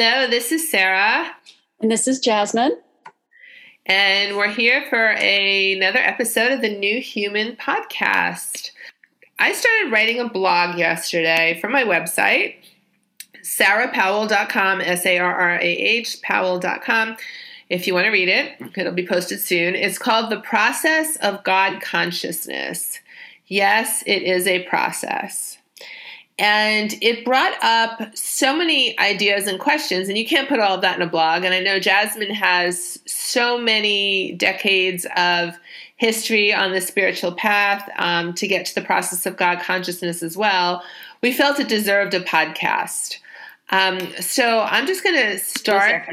Hello, this is Sarah. And this is Jasmine. And we're here for a, another episode of the New Human podcast. I started writing a blog yesterday from my website, sarrahpowell.com, S A R R A H, powell.com. If you want to read it, it'll be posted soon. It's called The Process of God Consciousness. Yes, it is a process. And it brought up so many ideas and questions, and you can't put all of that in a blog. And I know Jasmine has so many decades of history on the spiritual path um, to get to the process of God consciousness as well. We felt it deserved a podcast. Um, so I'm just going to start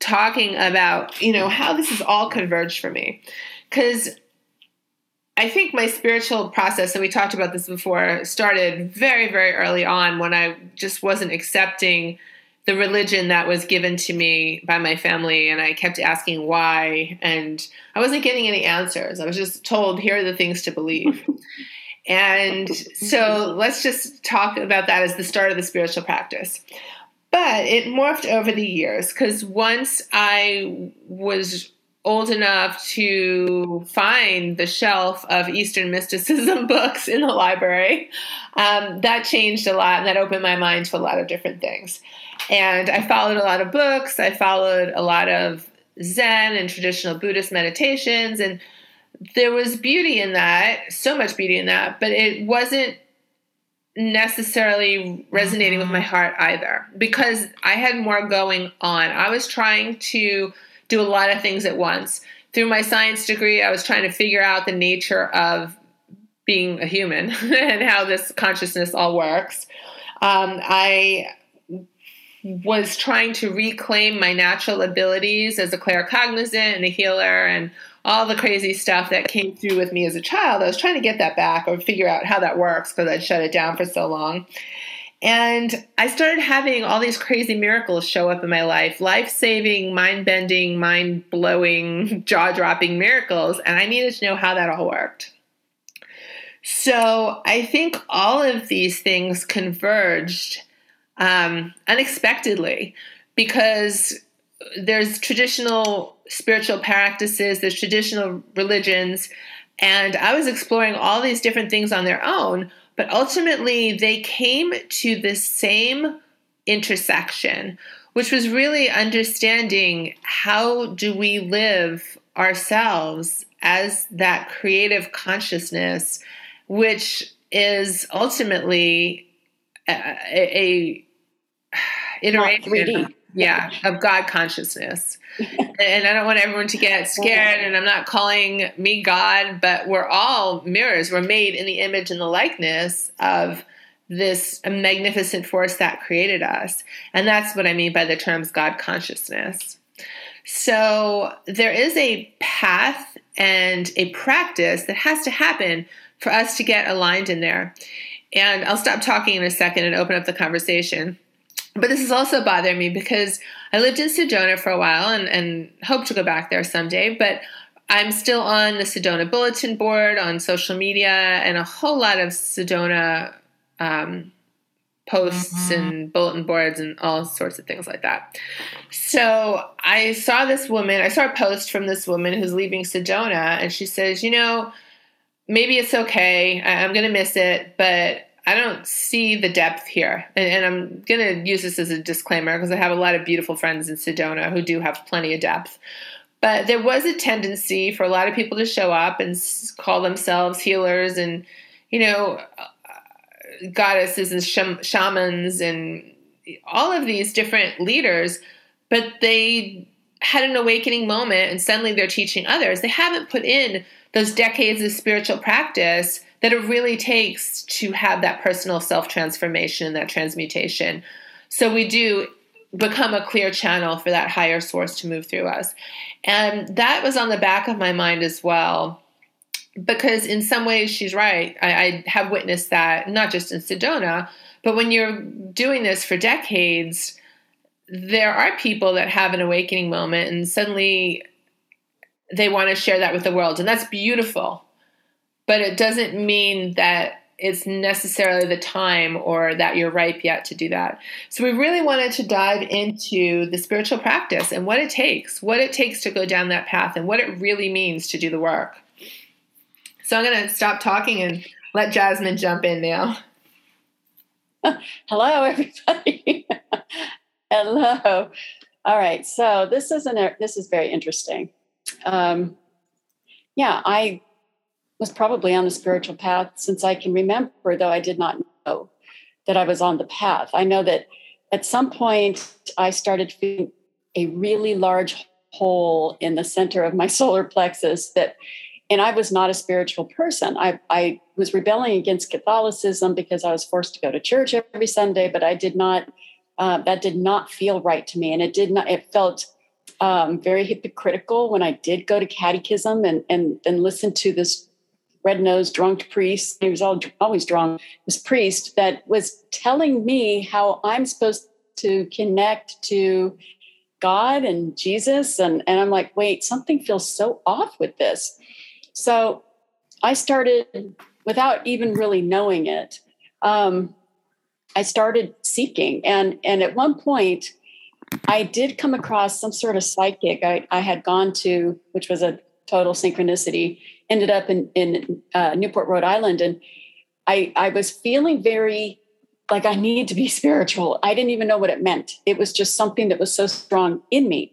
talking about, you know, how this has all converged for me. Because I think my spiritual process, and we talked about this before, started very, very early on when I just wasn't accepting the religion that was given to me by my family. And I kept asking why. And I wasn't getting any answers. I was just told, here are the things to believe. and so let's just talk about that as the start of the spiritual practice. But it morphed over the years because once I was old enough to find the shelf of Eastern mysticism books in the library, um, that changed a lot and that opened my mind to a lot of different things. And I followed a lot of books, I followed a lot of Zen and traditional Buddhist meditations, and there was beauty in that, so much beauty in that, but it wasn't necessarily resonating with my heart either because I had more going on. I was trying to do a lot of things at once. Through my science degree, I was trying to figure out the nature of being a human and how this consciousness all works. Um, I was trying to reclaim my natural abilities as a claircognizant and a healer and all the crazy stuff that came through with me as a child. I was trying to get that back or figure out how that works because I'd shut it down for so long. And I started having all these crazy miracles show up in my life life saving, mind bending, mind blowing, jaw dropping miracles. And I needed to know how that all worked. So I think all of these things converged um, unexpectedly because there's traditional spiritual practices, there's traditional religions, and I was exploring all these different things on their own but ultimately, they came to the same intersection, which was really understanding how do we live ourselves as that creative consciousness, which is ultimately uh, a, a, a iteration yeah, of God consciousness. and I don't want everyone to get scared, and I'm not calling me God, but we're all mirrors. We're made in the image and the likeness of this magnificent force that created us. And that's what I mean by the terms God consciousness. So there is a path and a practice that has to happen for us to get aligned in there. And I'll stop talking in a second and open up the conversation. But this is also bothering me because I lived in Sedona for a while and, and hope to go back there someday. But I'm still on the Sedona bulletin board on social media and a whole lot of Sedona um, posts mm-hmm. and bulletin boards and all sorts of things like that. So I saw this woman, I saw a post from this woman who's leaving Sedona, and she says, You know, maybe it's okay. I, I'm going to miss it, but I don't see the depth here. And, and I'm going to use this as a disclaimer because I have a lot of beautiful friends in Sedona who do have plenty of depth. But there was a tendency for a lot of people to show up and call themselves healers and, you know, uh, goddesses and sh- shamans and all of these different leaders, but they had an awakening moment and suddenly they're teaching others. They haven't put in those decades of spiritual practice that it really takes to have that personal self transformation, and that transmutation. So we do become a clear channel for that higher source to move through us. And that was on the back of my mind as well. Because in some ways, she's right. I, I have witnessed that, not just in Sedona, but when you're doing this for decades, there are people that have an awakening moment and suddenly they want to share that with the world. And that's beautiful but it doesn't mean that it's necessarily the time or that you're ripe yet to do that. So we really wanted to dive into the spiritual practice and what it takes, what it takes to go down that path, and what it really means to do the work. So I'm going to stop talking and let Jasmine jump in now. Hello, everybody. Hello. All right. So this is an this is very interesting. Um, yeah, I was probably on the spiritual path since I can remember, though I did not know that I was on the path. I know that at some point I started feeling a really large hole in the center of my solar plexus that and I was not a spiritual person. I, I was rebelling against Catholicism because I was forced to go to church every Sunday, but I did not, uh, that did not feel right to me. And it did not, it felt um, very hypocritical when I did go to catechism and, and, and listen to this red nosed drunk priest. He was all, always drunk. This priest that was telling me how I'm supposed to connect to God and Jesus. And, and I'm like, wait, something feels so off with this. So I started without even really knowing it. Um, I started seeking, and and at one point, I did come across some sort of psychic I, I had gone to, which was a total synchronicity ended up in in uh, Newport, Rhode Island, and I I was feeling very like I need to be spiritual. I didn't even know what it meant. It was just something that was so strong in me.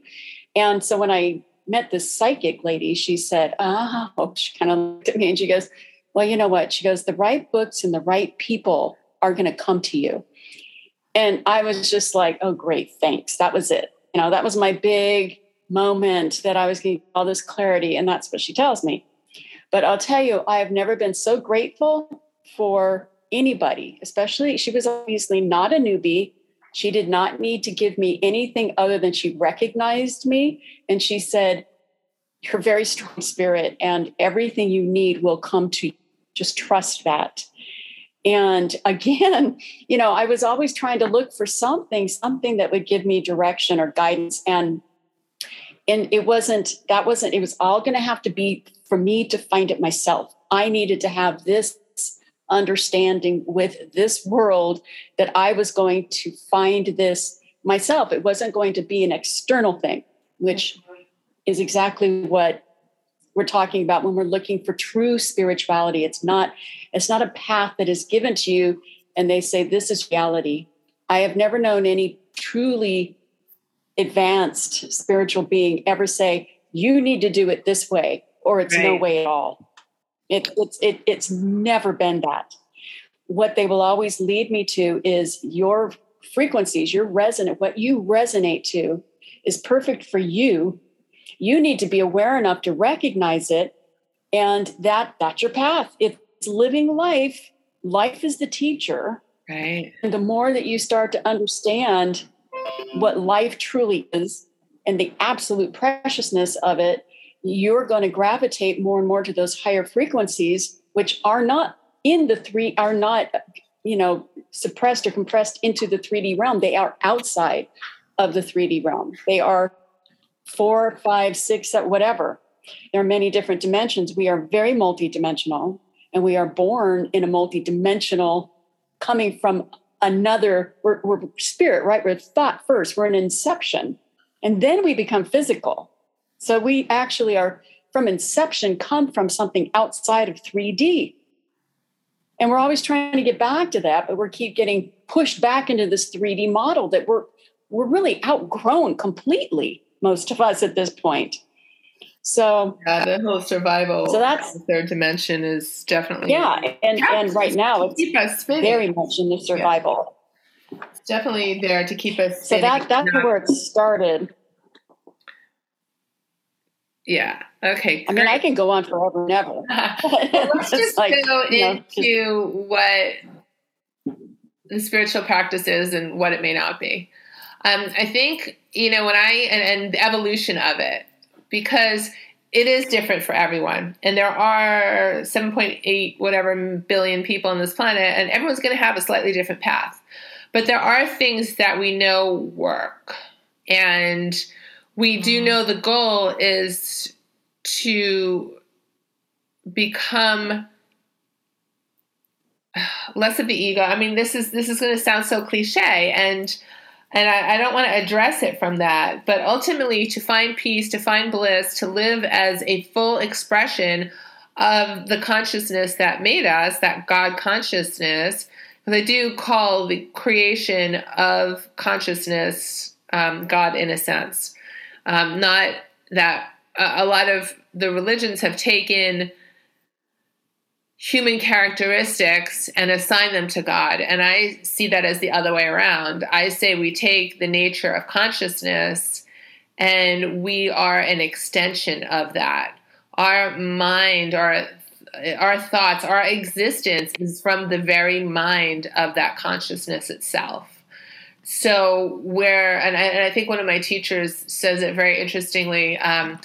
And so when I met this psychic lady, she said, "Oh," she kind of looked at me and she goes, "Well, you know what?" She goes, "The right books and the right people are going to come to you." And I was just like, "Oh, great, thanks." That was it. You know, that was my big moment that I was getting all this clarity, and that's what she tells me. But I'll tell you, I have never been so grateful for anybody, especially she was obviously not a newbie. She did not need to give me anything other than she recognized me. And she said, You're very strong spirit, and everything you need will come to you. Just trust that. And again, you know, I was always trying to look for something, something that would give me direction or guidance. And and it wasn't that wasn't it was all going to have to be for me to find it myself. I needed to have this understanding with this world that i was going to find this myself. It wasn't going to be an external thing which is exactly what we're talking about when we're looking for true spirituality. It's not it's not a path that is given to you and they say this is reality. I have never known any truly advanced spiritual being ever say, you need to do it this way, or it's right. no way at all. It, it's, it, it's never been that. What they will always lead me to is your frequencies, your resonant, what you resonate to is perfect for you. You need to be aware enough to recognize it. And that that's your path. It's living life. Life is the teacher. Right. And the more that you start to understand what life truly is and the absolute preciousness of it, you're going to gravitate more and more to those higher frequencies, which are not in the three, are not, you know, suppressed or compressed into the 3D realm. They are outside of the 3D realm. They are four, five, six, whatever. There are many different dimensions. We are very multidimensional and we are born in a multidimensional coming from another we're, we're spirit right? We're thought first. We're an inception. And then we become physical. So we actually are from inception come from something outside of 3d and we're always trying to get back to that but we keep getting pushed back into this 3d model that we're we're really outgrown completely most of us at this point so yeah, the whole survival. So that's the third dimension is definitely yeah, and and right now it's keep us spinning. very much in the survival. Yeah. It's definitely there to keep us. So that that's where it started. Yeah. Okay. I mean, I can go on forever and ever. well, let's just like, go know, into just... what the spiritual practice is and what it may not be. Um, I think you know when I and, and the evolution of it because it is different for everyone. And there are 7.8 whatever billion people on this planet, and everyone's going to have a slightly different path. But there are things that we know work. And we do mm-hmm. know the goal is to become less of the ego. I mean, this is this is going to sound so cliche, and and I, I don't want to address it from that. But ultimately, to find peace, to find bliss, to live as a full expression of the consciousness that made us, that God consciousness. Because I do call the creation of consciousness um, God in a sense. Um, not that a lot of the religions have taken human characteristics and assign them to God. And I see that as the other way around. I say we take the nature of consciousness and we are an extension of that. Our mind, our our thoughts, our existence is from the very mind of that consciousness itself. So, where, and I, and I think one of my teachers says it very interestingly um,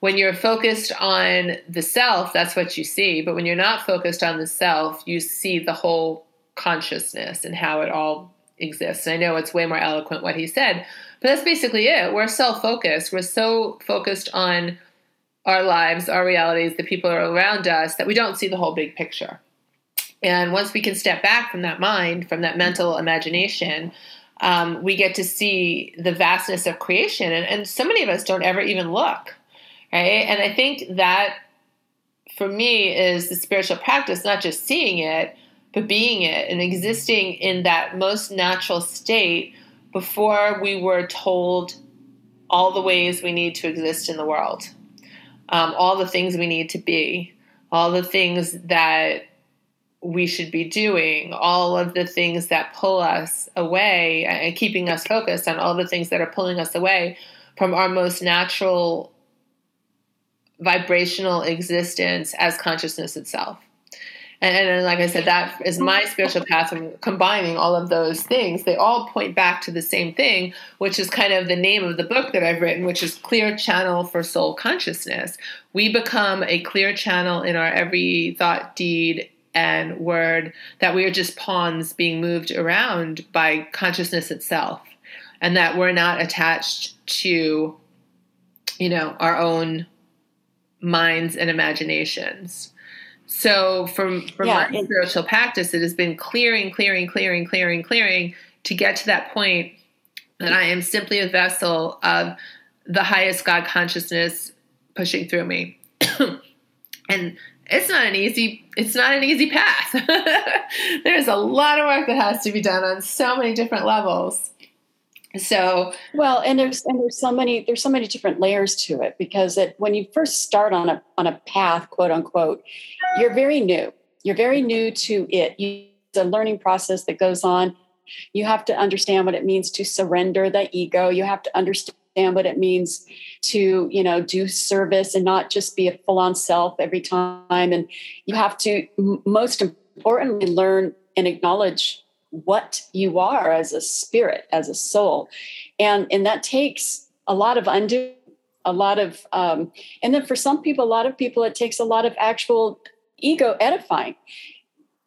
when you're focused on the self, that's what you see. But when you're not focused on the self, you see the whole consciousness and how it all exists. And I know it's way more eloquent what he said, but that's basically it. We're self focused. We're so focused on our lives, our realities, the people around us that we don't see the whole big picture. And once we can step back from that mind, from that mental imagination, um, we get to see the vastness of creation. And, and so many of us don't ever even look right? And I think that for me is the spiritual practice, not just seeing it, but being it and existing in that most natural state before we were told all the ways we need to exist in the world, um, all the things we need to be, all the things that we should be doing, all of the things that pull us away and keeping us focused on all the things that are pulling us away from our most natural vibrational existence as consciousness itself. And, and, like I said, that is my spiritual path from combining all of those things. They all point back to the same thing, which is kind of the name of the book that I've written, which is Clear Channel for Soul Consciousness. We become a clear channel in our every thought, deed, and word that we are just pawns being moved around by consciousness itself. And that we're not attached to, you know, our own minds and imaginations. So from from yeah, my spiritual practice, it has been clearing, clearing, clearing, clearing, clearing to get to that point that I am simply a vessel of the highest God consciousness pushing through me. and it's not an easy it's not an easy path. There's a lot of work that has to be done on so many different levels. So well, and there's and there's so many there's so many different layers to it because it, when you first start on a on a path, quote unquote, you're very new. You're very new to it. You, it's a learning process that goes on. You have to understand what it means to surrender the ego. You have to understand what it means to you know do service and not just be a full on self every time. And you have to most importantly learn and acknowledge what you are as a spirit, as a soul. And, and that takes a lot of undo, a lot of, um, and then for some people, a lot of people, it takes a lot of actual ego edifying.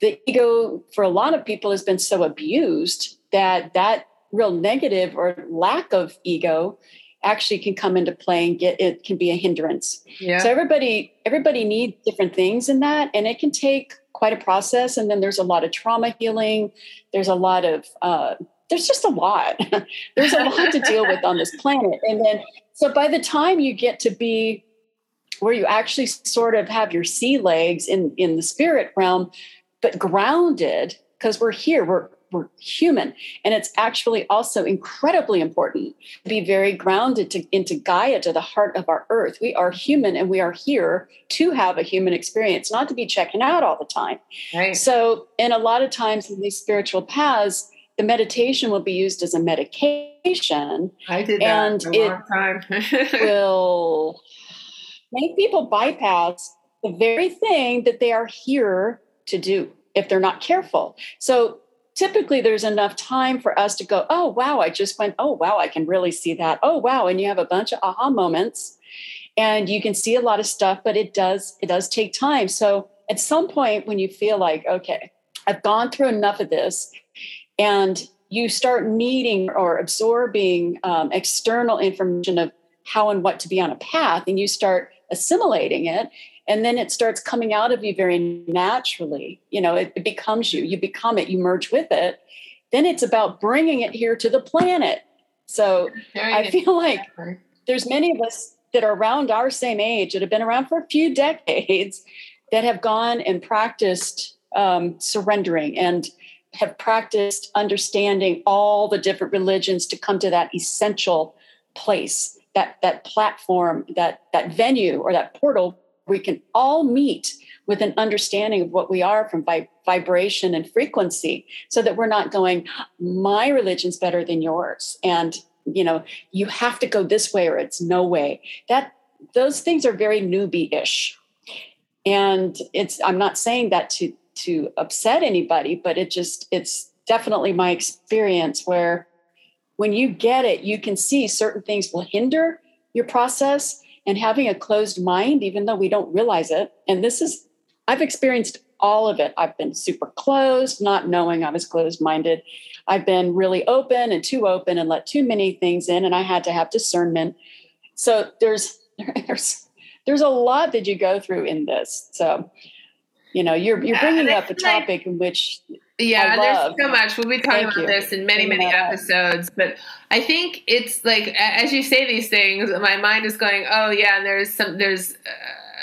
The ego for a lot of people has been so abused that that real negative or lack of ego actually can come into play and get it can be a hindrance. Yeah. So everybody everybody needs different things in that and it can take quite a process. And then there's a lot of trauma healing. There's a lot of, uh, there's just a lot. there's a lot to deal with on this planet. And then, so by the time you get to be where you actually sort of have your sea legs in, in the spirit realm, but grounded, because we're here, we're, we're human. And it's actually also incredibly important to be very grounded to, into Gaia, to the heart of our earth. We are human and we are here to have a human experience, not to be checking out all the time. Right. So, and a lot of times in these spiritual paths, the meditation will be used as a medication. I did that and time. will make people bypass the very thing that they are here to do if they're not careful. So typically there's enough time for us to go, oh, wow, I just went, oh, wow, I can really see that. Oh, wow. And you have a bunch of aha moments and you can see a lot of stuff, but it does, it does take time. So at some point when you feel like, okay, I've gone through enough of this and you start needing or absorbing um, external information of how and what to be on a path and you start assimilating it and then it starts coming out of you very naturally. You know it, it becomes you. You become it. You merge with it. Then it's about bringing it here to the planet. So i feel like there's many of us that are around our same age that have been around for a few decades that have gone and practiced um, surrendering and have practiced understanding all the different religions to come to that essential place that that platform that that venue or that portal we can all meet with an understanding of what we are from vi- vibration and frequency so that we're not going my religion's better than yours and you know you have to go this way or it's no way. That those things are very newbie-ish. And it's i'm not saying that to to upset anybody but it just it's definitely my experience where when you get it you can see certain things will hinder your process and having a closed mind even though we don't realize it. And this is i've experienced all of it. I've been super closed not knowing i was closed minded i've been really open and too open and let too many things in and i had to have discernment. So there's there's there's a lot that you go through in this. So you know you're you're bringing yeah, up a topic like, in which yeah there's so much. We'll be talking Thank about you. this in many many episodes but i think it's like as you say these things my mind is going oh yeah and there's some there's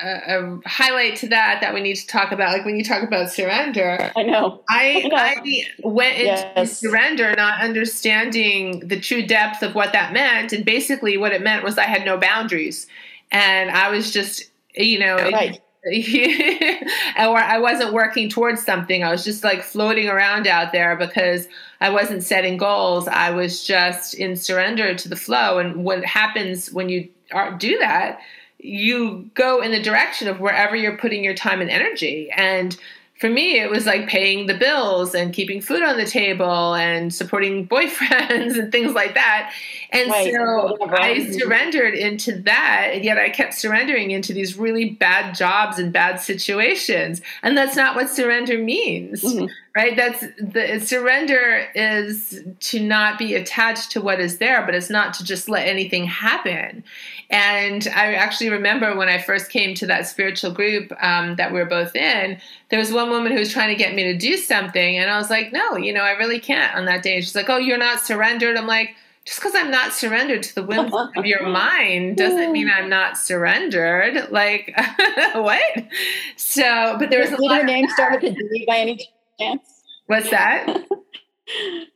a, a highlight to that that we need to talk about. Like when you talk about surrender i know. I, oh I, I went into yes. surrender not understanding the true depth of what that meant and basically what it meant was i had no boundaries. And i was just you know right or I wasn't working towards something. I was just like floating around out there because I wasn't setting goals. I was just in surrender to the flow. And what happens when you do that, you go in the direction of wherever you're putting your time and energy. And for me, it was like paying the bills and keeping food on the table and supporting boyfriends and things like that. And right. so I surrendered into that, and yet I kept surrendering into these really bad jobs and bad situations. And that's not what surrender means, mm-hmm. right? That's the surrender is to not be attached to what is there, but it's not to just let anything happen. And I actually remember when I first came to that spiritual group um, that we were both in, there was one woman who was trying to get me to do something. And I was like, no, you know, I really can't on that day. And she's like, oh, you're not surrendered. I'm like, just because I'm not surrendered to the whims of your mind doesn't mean I'm not surrendered. Like, what? So, but there was a Did her name start with a D by any chance? What's that?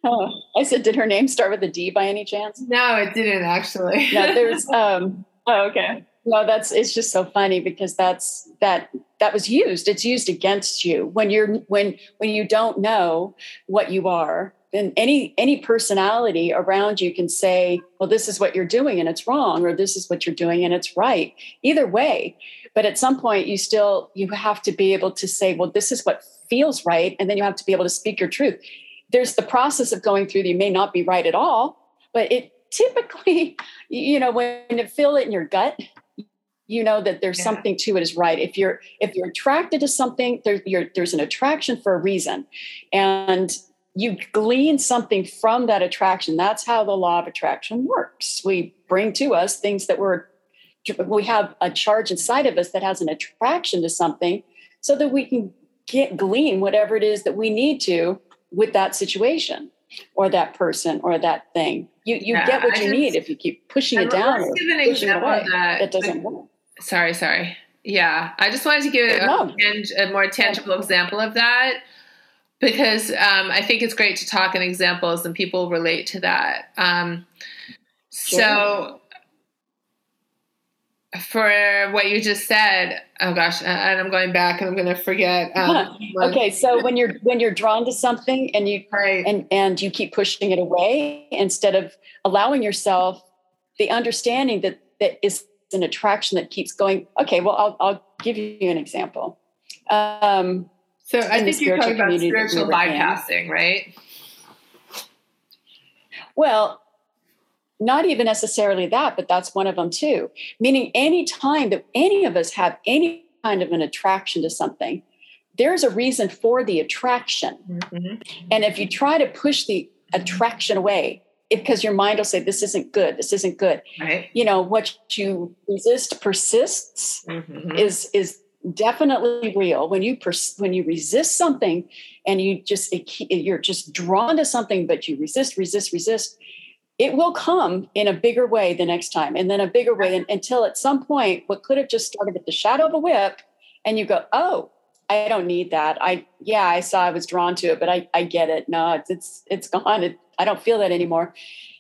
oh, I said, did her name start with a D by any chance? No, it didn't actually. no, there's. Um, oh, okay. No, that's it's just so funny because that's that that was used. It's used against you when you're when when you don't know what you are. Then any any personality around you can say, "Well, this is what you're doing and it's wrong," or "This is what you're doing and it's right." Either way, but at some point, you still you have to be able to say, "Well, this is what feels right," and then you have to be able to speak your truth there's the process of going through that you may not be right at all, but it typically, you know, when you feel it in your gut, you know that there's yeah. something to it is right. If you're if you're attracted to something, there, there's an attraction for a reason, and you glean something from that attraction. That's how the law of attraction works. We bring to us things that we're we have a charge inside of us that has an attraction to something, so that we can get glean whatever it is that we need to with that situation or that person or that thing. You you yeah, get what I you just, need if you keep pushing it down or pushing it away. That, that doesn't work. Sorry, sorry. Yeah, I just wanted to give a, no. a more tangible example of that because um, I think it's great to talk in examples and people relate to that. Um, sure. So for what you just said. Oh gosh and i'm going back and i'm going to forget um, okay so when you're when you're drawn to something and you right. and and you keep pushing it away instead of allowing yourself the understanding that that is an attraction that keeps going okay well i'll, I'll give you an example. Um, so i think you're talking about spiritual bypassing right? Well not even necessarily that, but that's one of them too. Meaning, any time that any of us have any kind of an attraction to something, there's a reason for the attraction. Mm-hmm. And if you try to push the attraction away, because your mind will say, This isn't good, this isn't good. Right. You know, what you resist persists mm-hmm. is is definitely real when you pers- when you resist something and you just it, you're just drawn to something but you resist resist resist it will come in a bigger way the next time and then a bigger way and, until at some point what could have just started with the shadow of a whip and you go oh i don't need that. I yeah i saw i was drawn to it but i, I get it. No it's it's, it's gone. It, i don't feel that anymore.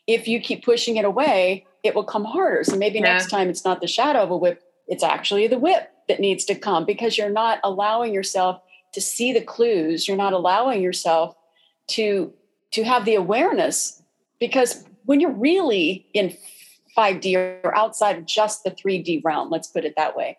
If you keep pushing it away it will come harder. So maybe yeah. next time it's not the shadow of a whip it's actually the whip that needs to come because you're not allowing yourself to see the clues. You're not allowing yourself to to have the awareness because when you're really in 5D or outside of just the 3D realm, let's put it that way,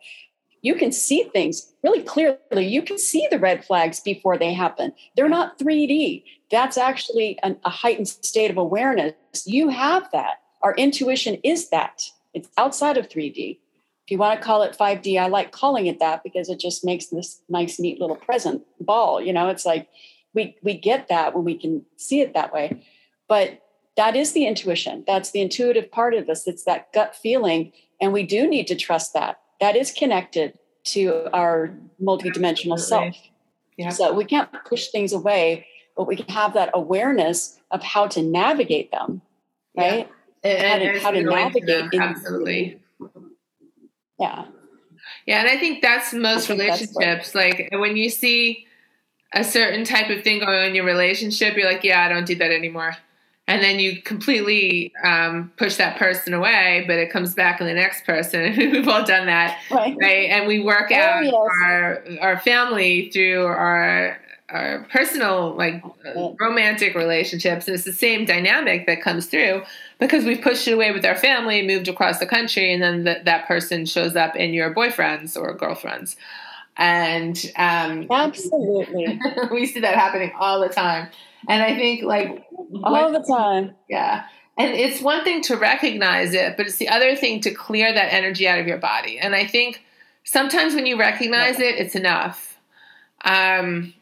you can see things really clearly. You can see the red flags before they happen. They're not 3D. That's actually an, a heightened state of awareness. You have that. Our intuition is that. It's outside of 3D. If you want to call it 5D, I like calling it that because it just makes this nice, neat little present ball. You know, it's like we we get that when we can see it that way. But that is the intuition. That's the intuitive part of this. It's that gut feeling. And we do need to trust that. That is connected to our multidimensional Absolutely. self. Yeah. So we can't push things away, but we can have that awareness of how to navigate them, right? Yeah. And, how to, how to navigate them. Absolutely. Yeah. Yeah, and I think that's most think relationships. That's like when you see a certain type of thing going on in your relationship, you're like, yeah, I don't do that anymore and then you completely um, push that person away, but it comes back in the next person. We've all done that, right? right? And we work oh, out yes. our our family through our our personal like romantic relationships, and it's the same dynamic that comes through because we've pushed it away with our family, moved across the country, and then th- that person shows up in your boyfriends or girlfriends. And um, absolutely, we see that happening all the time. And I think like all the time. Yeah. And it's one thing to recognize it, but it's the other thing to clear that energy out of your body. And I think sometimes when you recognize it, it's enough. Um,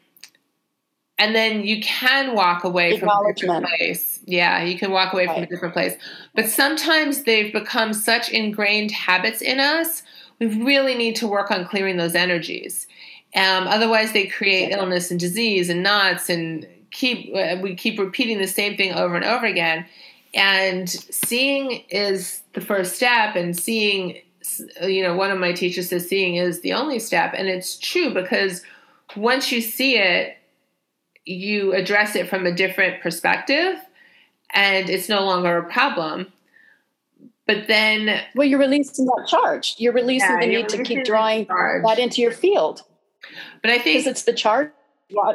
and then you can walk away from a different place. Yeah, you can walk away right. from a different place. But sometimes they've become such ingrained habits in us. We really need to work on clearing those energies. Um, otherwise, they create illness and disease and knots and keep uh, we keep repeating the same thing over and over again. And seeing is the first step and seeing you know one of my teachers says seeing is the only step. And it's true because once you see it you address it from a different perspective and it's no longer a problem. But then well you're releasing that charge. You're releasing yeah, the need to keep drawing that into your field. But i think it's the charge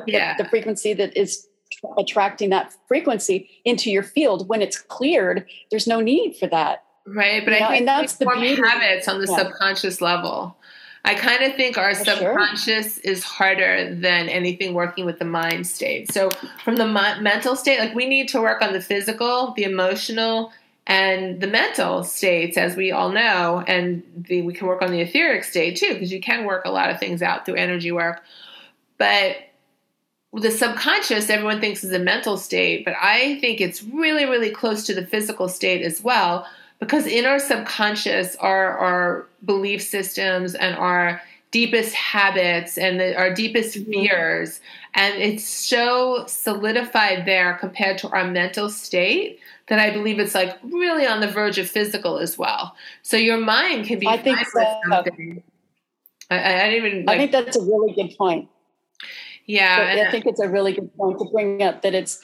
yeah. the, the frequency that is attracting that frequency into your field when it's cleared there's no need for that right but you i know? think and that's the beauty. habits on the yeah. subconscious level i kind of think our subconscious sure. is harder than anything working with the mind state so from the mental state like we need to work on the physical the emotional and the mental states as we all know and the, we can work on the etheric state too because you can work a lot of things out through energy work but the subconscious everyone thinks is a mental state but i think it's really really close to the physical state as well because in our subconscious are our belief systems and our deepest habits and the, our deepest mm-hmm. fears and it's so solidified there compared to our mental state that i believe it's like really on the verge of physical as well so your mind can be i think so. I, I, I, didn't even like, i think that's a really good point yeah. I think it's a really good point to bring up that it's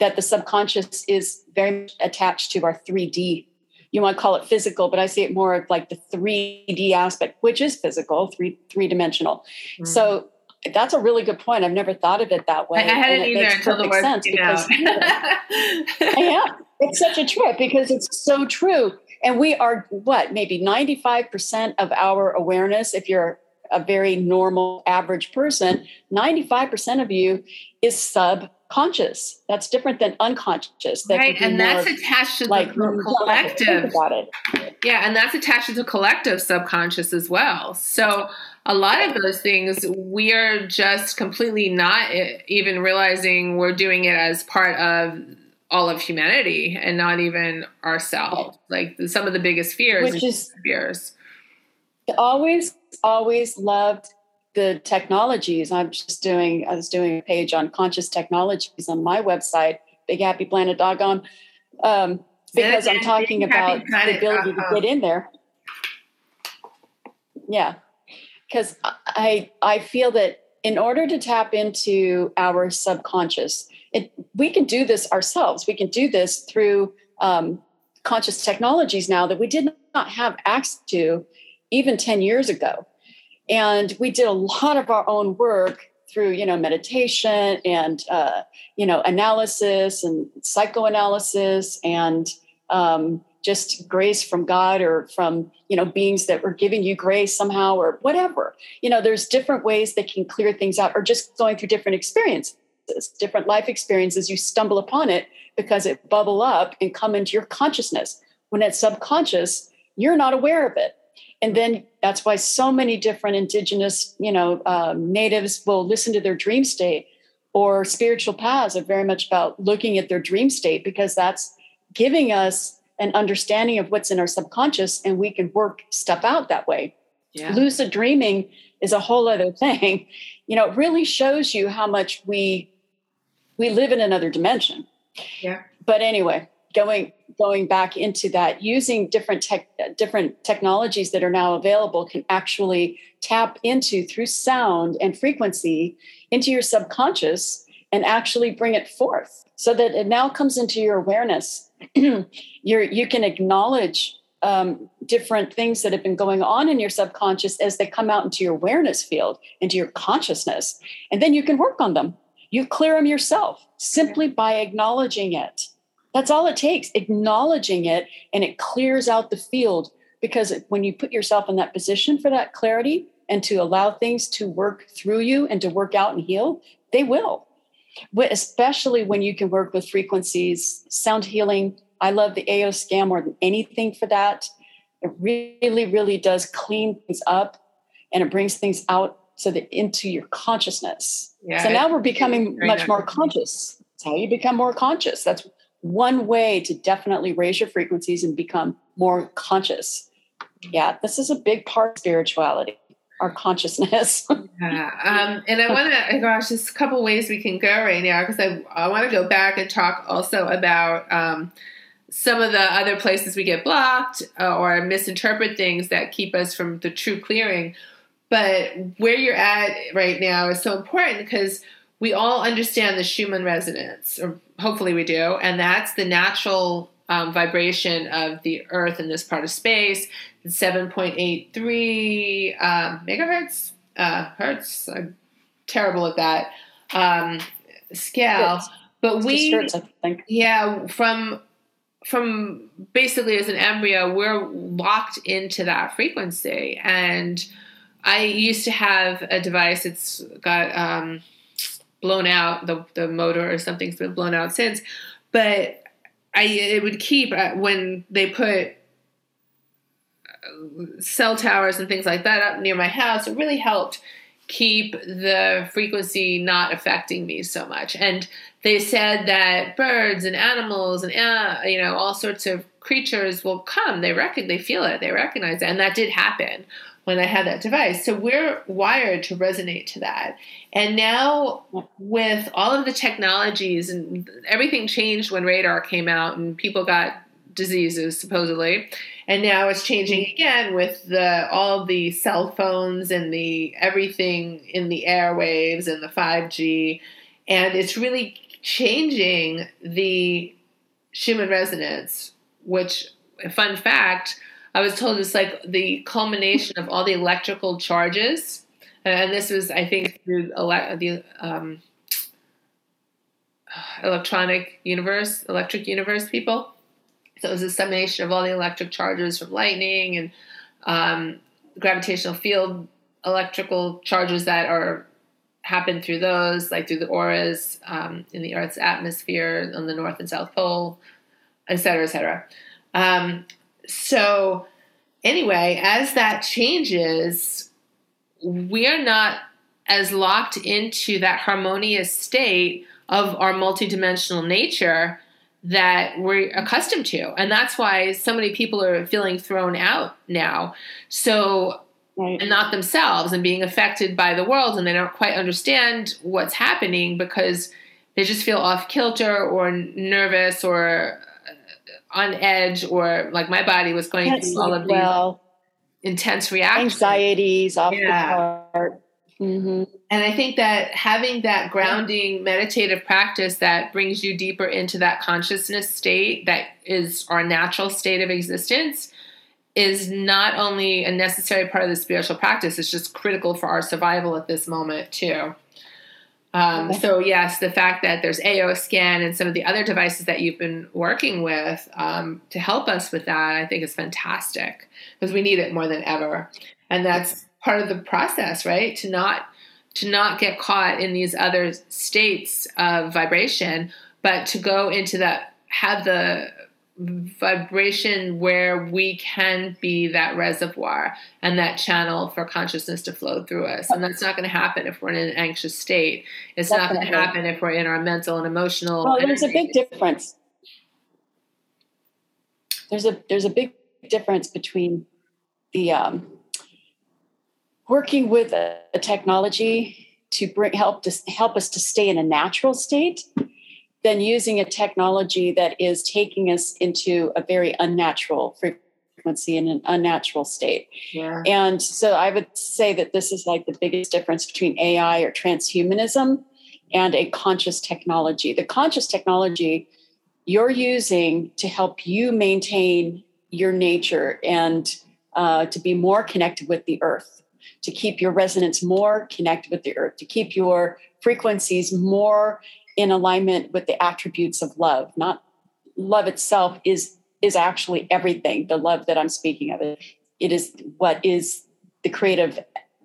that the subconscious is very much attached to our 3D. You want to call it physical, but I see it more of like the 3D aspect, which is physical, three three dimensional. Mm-hmm. So that's a really good point. I've never thought of it that way. I hadn't either it until the word sense because yeah, it's such a trip because it's so true. And we are what maybe 95% of our awareness, if you're a very normal average person 95% of you is subconscious. That's different than unconscious. That right and that's attached to like the collective. about it. Yeah and that's attached to the collective subconscious as well. So a lot of those things we are just completely not even realizing we're doing it as part of all of humanity and not even ourselves. Like some of the biggest fears which is fears. always always loved the technologies. I'm just doing, I was doing a page on conscious technologies on my website, bighappyplanet.com, um, because I'm talking about the ability to get in there. Yeah, because I I feel that in order to tap into our subconscious, it, we can do this ourselves. We can do this through um, conscious technologies now that we did not have access to even 10 years ago. And we did a lot of our own work through, you know, meditation and, uh, you know, analysis and psychoanalysis and um, just grace from God or from, you know, beings that were giving you grace somehow or whatever. You know, there's different ways that can clear things out or just going through different experiences, different life experiences. You stumble upon it because it bubble up and come into your consciousness. When it's subconscious, you're not aware of it and then that's why so many different indigenous you know um, natives will listen to their dream state or spiritual paths are very much about looking at their dream state because that's giving us an understanding of what's in our subconscious and we can work stuff out that way. Yeah. lucid dreaming is a whole other thing. You know it really shows you how much we we live in another dimension. Yeah. But anyway going going back into that using different tech different technologies that are now available can actually tap into through sound and frequency into your subconscious and actually bring it forth so that it now comes into your awareness. You're you can acknowledge um, different things that have been going on in your subconscious as they come out into your awareness field into your consciousness and then you can work on them. You clear them yourself simply by acknowledging it that's all it takes, acknowledging it, and it clears out the field. Because when you put yourself in that position for that clarity and to allow things to work through you and to work out and heal, they will. Especially when you can work with frequencies, sound healing. I love the AO scan more than anything for that. It really, really does clean things up and it brings things out so that into your consciousness. Yeah, so now we're becoming much more conscious. That's how you become more conscious. That's one way to definitely raise your frequencies and become more conscious. Yeah, this is a big part of spirituality, our consciousness. yeah. Um, and I want to, gosh, there's a couple ways we can go right now because I, I want to go back and talk also about um, some of the other places we get blocked uh, or misinterpret things that keep us from the true clearing. But where you're at right now is so important because we all understand the Schumann resonance, or hopefully we do, and that's the natural um, vibration of the Earth in this part of space. 7.83 um, megahertz. Uh, hertz. I'm terrible at that um, scale. But we, hertz, yeah, from from basically as an embryo, we're locked into that frequency. And I used to have a device. It's got um, blown out the the motor or something's been blown out since. But i it would keep uh, when they put uh, cell towers and things like that up near my house it really helped keep the frequency not affecting me so much. And they said that birds and animals and uh, you know all sorts of creatures will come. They reckon they feel it. They recognize it. And that did happen when I had that device. So we're wired to resonate to that. And now with all of the technologies and everything changed when radar came out and people got diseases supposedly. And now it's changing mm-hmm. again with the all the cell phones and the everything in the airwaves and the 5G. And it's really changing the Schumann resonance, which fun fact, I was told it's like the culmination of all the electrical charges, and this was, I think, through ele- the um, electronic universe, electric universe people. So it was a summation of all the electric charges from lightning and um, gravitational field electrical charges that are happen through those, like through the auras um, in the Earth's atmosphere on the North and South Pole, et cetera, et cetera. Um, so anyway, as that changes, we are not as locked into that harmonious state of our multidimensional nature that we're accustomed to. And that's why so many people are feeling thrown out now. So right. and not themselves and being affected by the world and they don't quite understand what's happening because they just feel off kilter or nervous or on edge or like my body was going Can't through all of well, these intense reactions anxieties off Yeah. the chart. hmm And I think that having that grounding meditative practice that brings you deeper into that consciousness state that is our natural state of existence is not only a necessary part of the spiritual practice, it's just critical for our survival at this moment, too. Um, Okay. so, yes, the fact that there's AO scan and some of the other devices that you've been working with um, to help us with that, I think is fantastic because we need it more than ever. And that's part of the process, right? To not to not get caught in these other states of vibration, but to go into that, have the vibration where we can be that reservoir and that channel for consciousness to flow through us. And that's not going to happen if we're in an anxious state. It's not going to happen if we're in our mental and emotional. Well, there's a big difference. There's a there's a big difference between the um, working with a, a technology to bring help to help us to stay in a natural state than using a technology that is taking us into a very unnatural frequency in an unnatural state. Yeah. And so I would say that this is like the biggest difference between AI or transhumanism and a conscious technology. The conscious technology you're using to help you maintain your nature and uh, to be more connected with the earth, to keep your resonance more connected with the earth, to keep your frequencies more in alignment with the attributes of love. Not love itself is is actually everything. The love that I'm speaking of it, it is what is the creative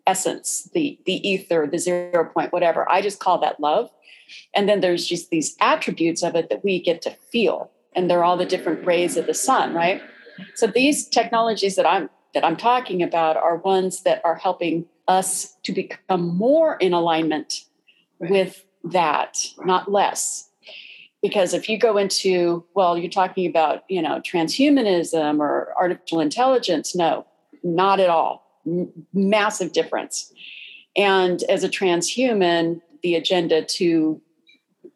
essence, the the ether, the zero point, whatever. I just call that love. And then there's just these attributes of it that we get to feel, and they're all the different rays of the sun, right? So these technologies that I'm that I'm talking about are ones that are helping us to become more in alignment Right. with that, not less. Because if you go into, well, you're talking about, you know, transhumanism or artificial intelligence, no, not at all. M- massive difference. And as a transhuman, the agenda to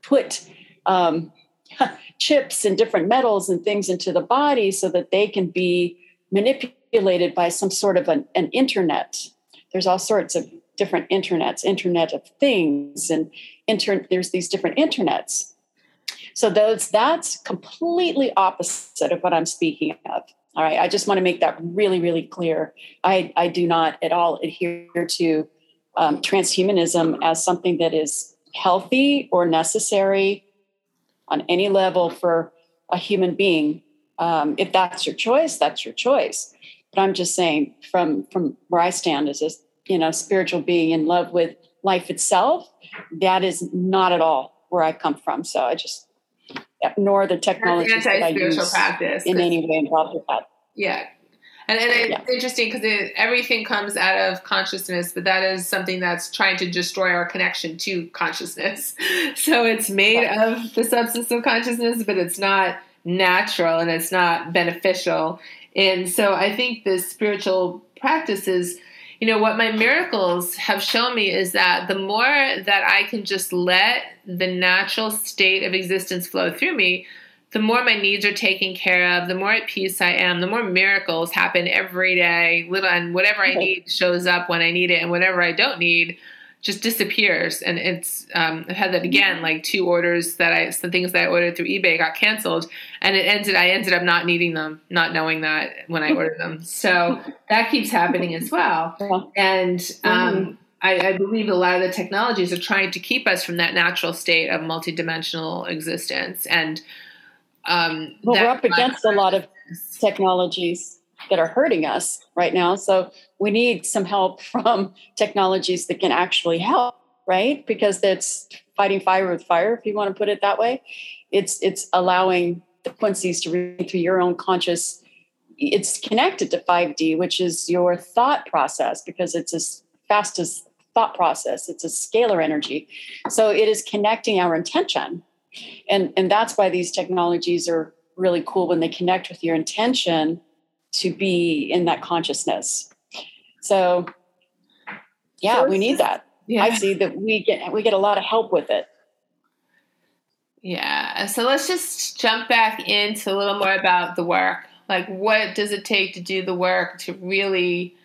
put um, chips and different metals and things into the body so that they can be manipulated by some sort of an, an internet. There's all sorts of different internets, internet of things, and there's these different internets. So those that's completely opposite of what I'm speaking of. All right, I just want to make that really, really clear. I, I do not at all adhere to um, transhumanism as something that is healthy or necessary on any level for a human being. Um, if that's your choice, that's your choice. But I'm just saying, from from where I stand as a you know spiritual being in love with life itself, that is not at all where I come from. So I just nor the That's technologies that I use practice. in any way involved with that. Yeah. And, and it's Yeah. interesting because it, everything comes out of consciousness, but that is something that's trying to destroy our connection to consciousness. So it's made Right. of the substance of consciousness, but it's not natural and it's not beneficial. And so I think the spiritual practices, you know, what my miracles have shown me is that the more that I can just let the natural state of existence flow through me, the more my needs are taken care of, the more at peace I am, the more miracles happen every day. Little and whatever I need shows up when I need it, and whatever I don't need just disappears. And it's um, I've had that again, like two orders that I some things that I ordered through eBay got canceled, and it ended. I ended up not needing them, not knowing that when I ordered them. So that keeps happening as well. And um, Mhm. I, I believe a lot of the technologies are trying to keep us from that natural state of multidimensional existence. And um, well, we're up against a lot of technologies that are hurting us right now. So we need some help from technologies that can actually help, right? Because that's fighting fire with fire, if you want to put it that way. It's it's allowing the frequencies to read through your own conscious. It's connected to 5D, which is your thought process, because it's as fast as thought process. It's a scalar energy. So it is connecting our intention. And, and that's why these technologies are really cool when they connect with your intention to be in that consciousness. So, yeah, So we need that. Yeah. I see that we get we get a lot of help with it. Yeah. So let's just jump back into a little more about the work. Like, what does it take to do the work to really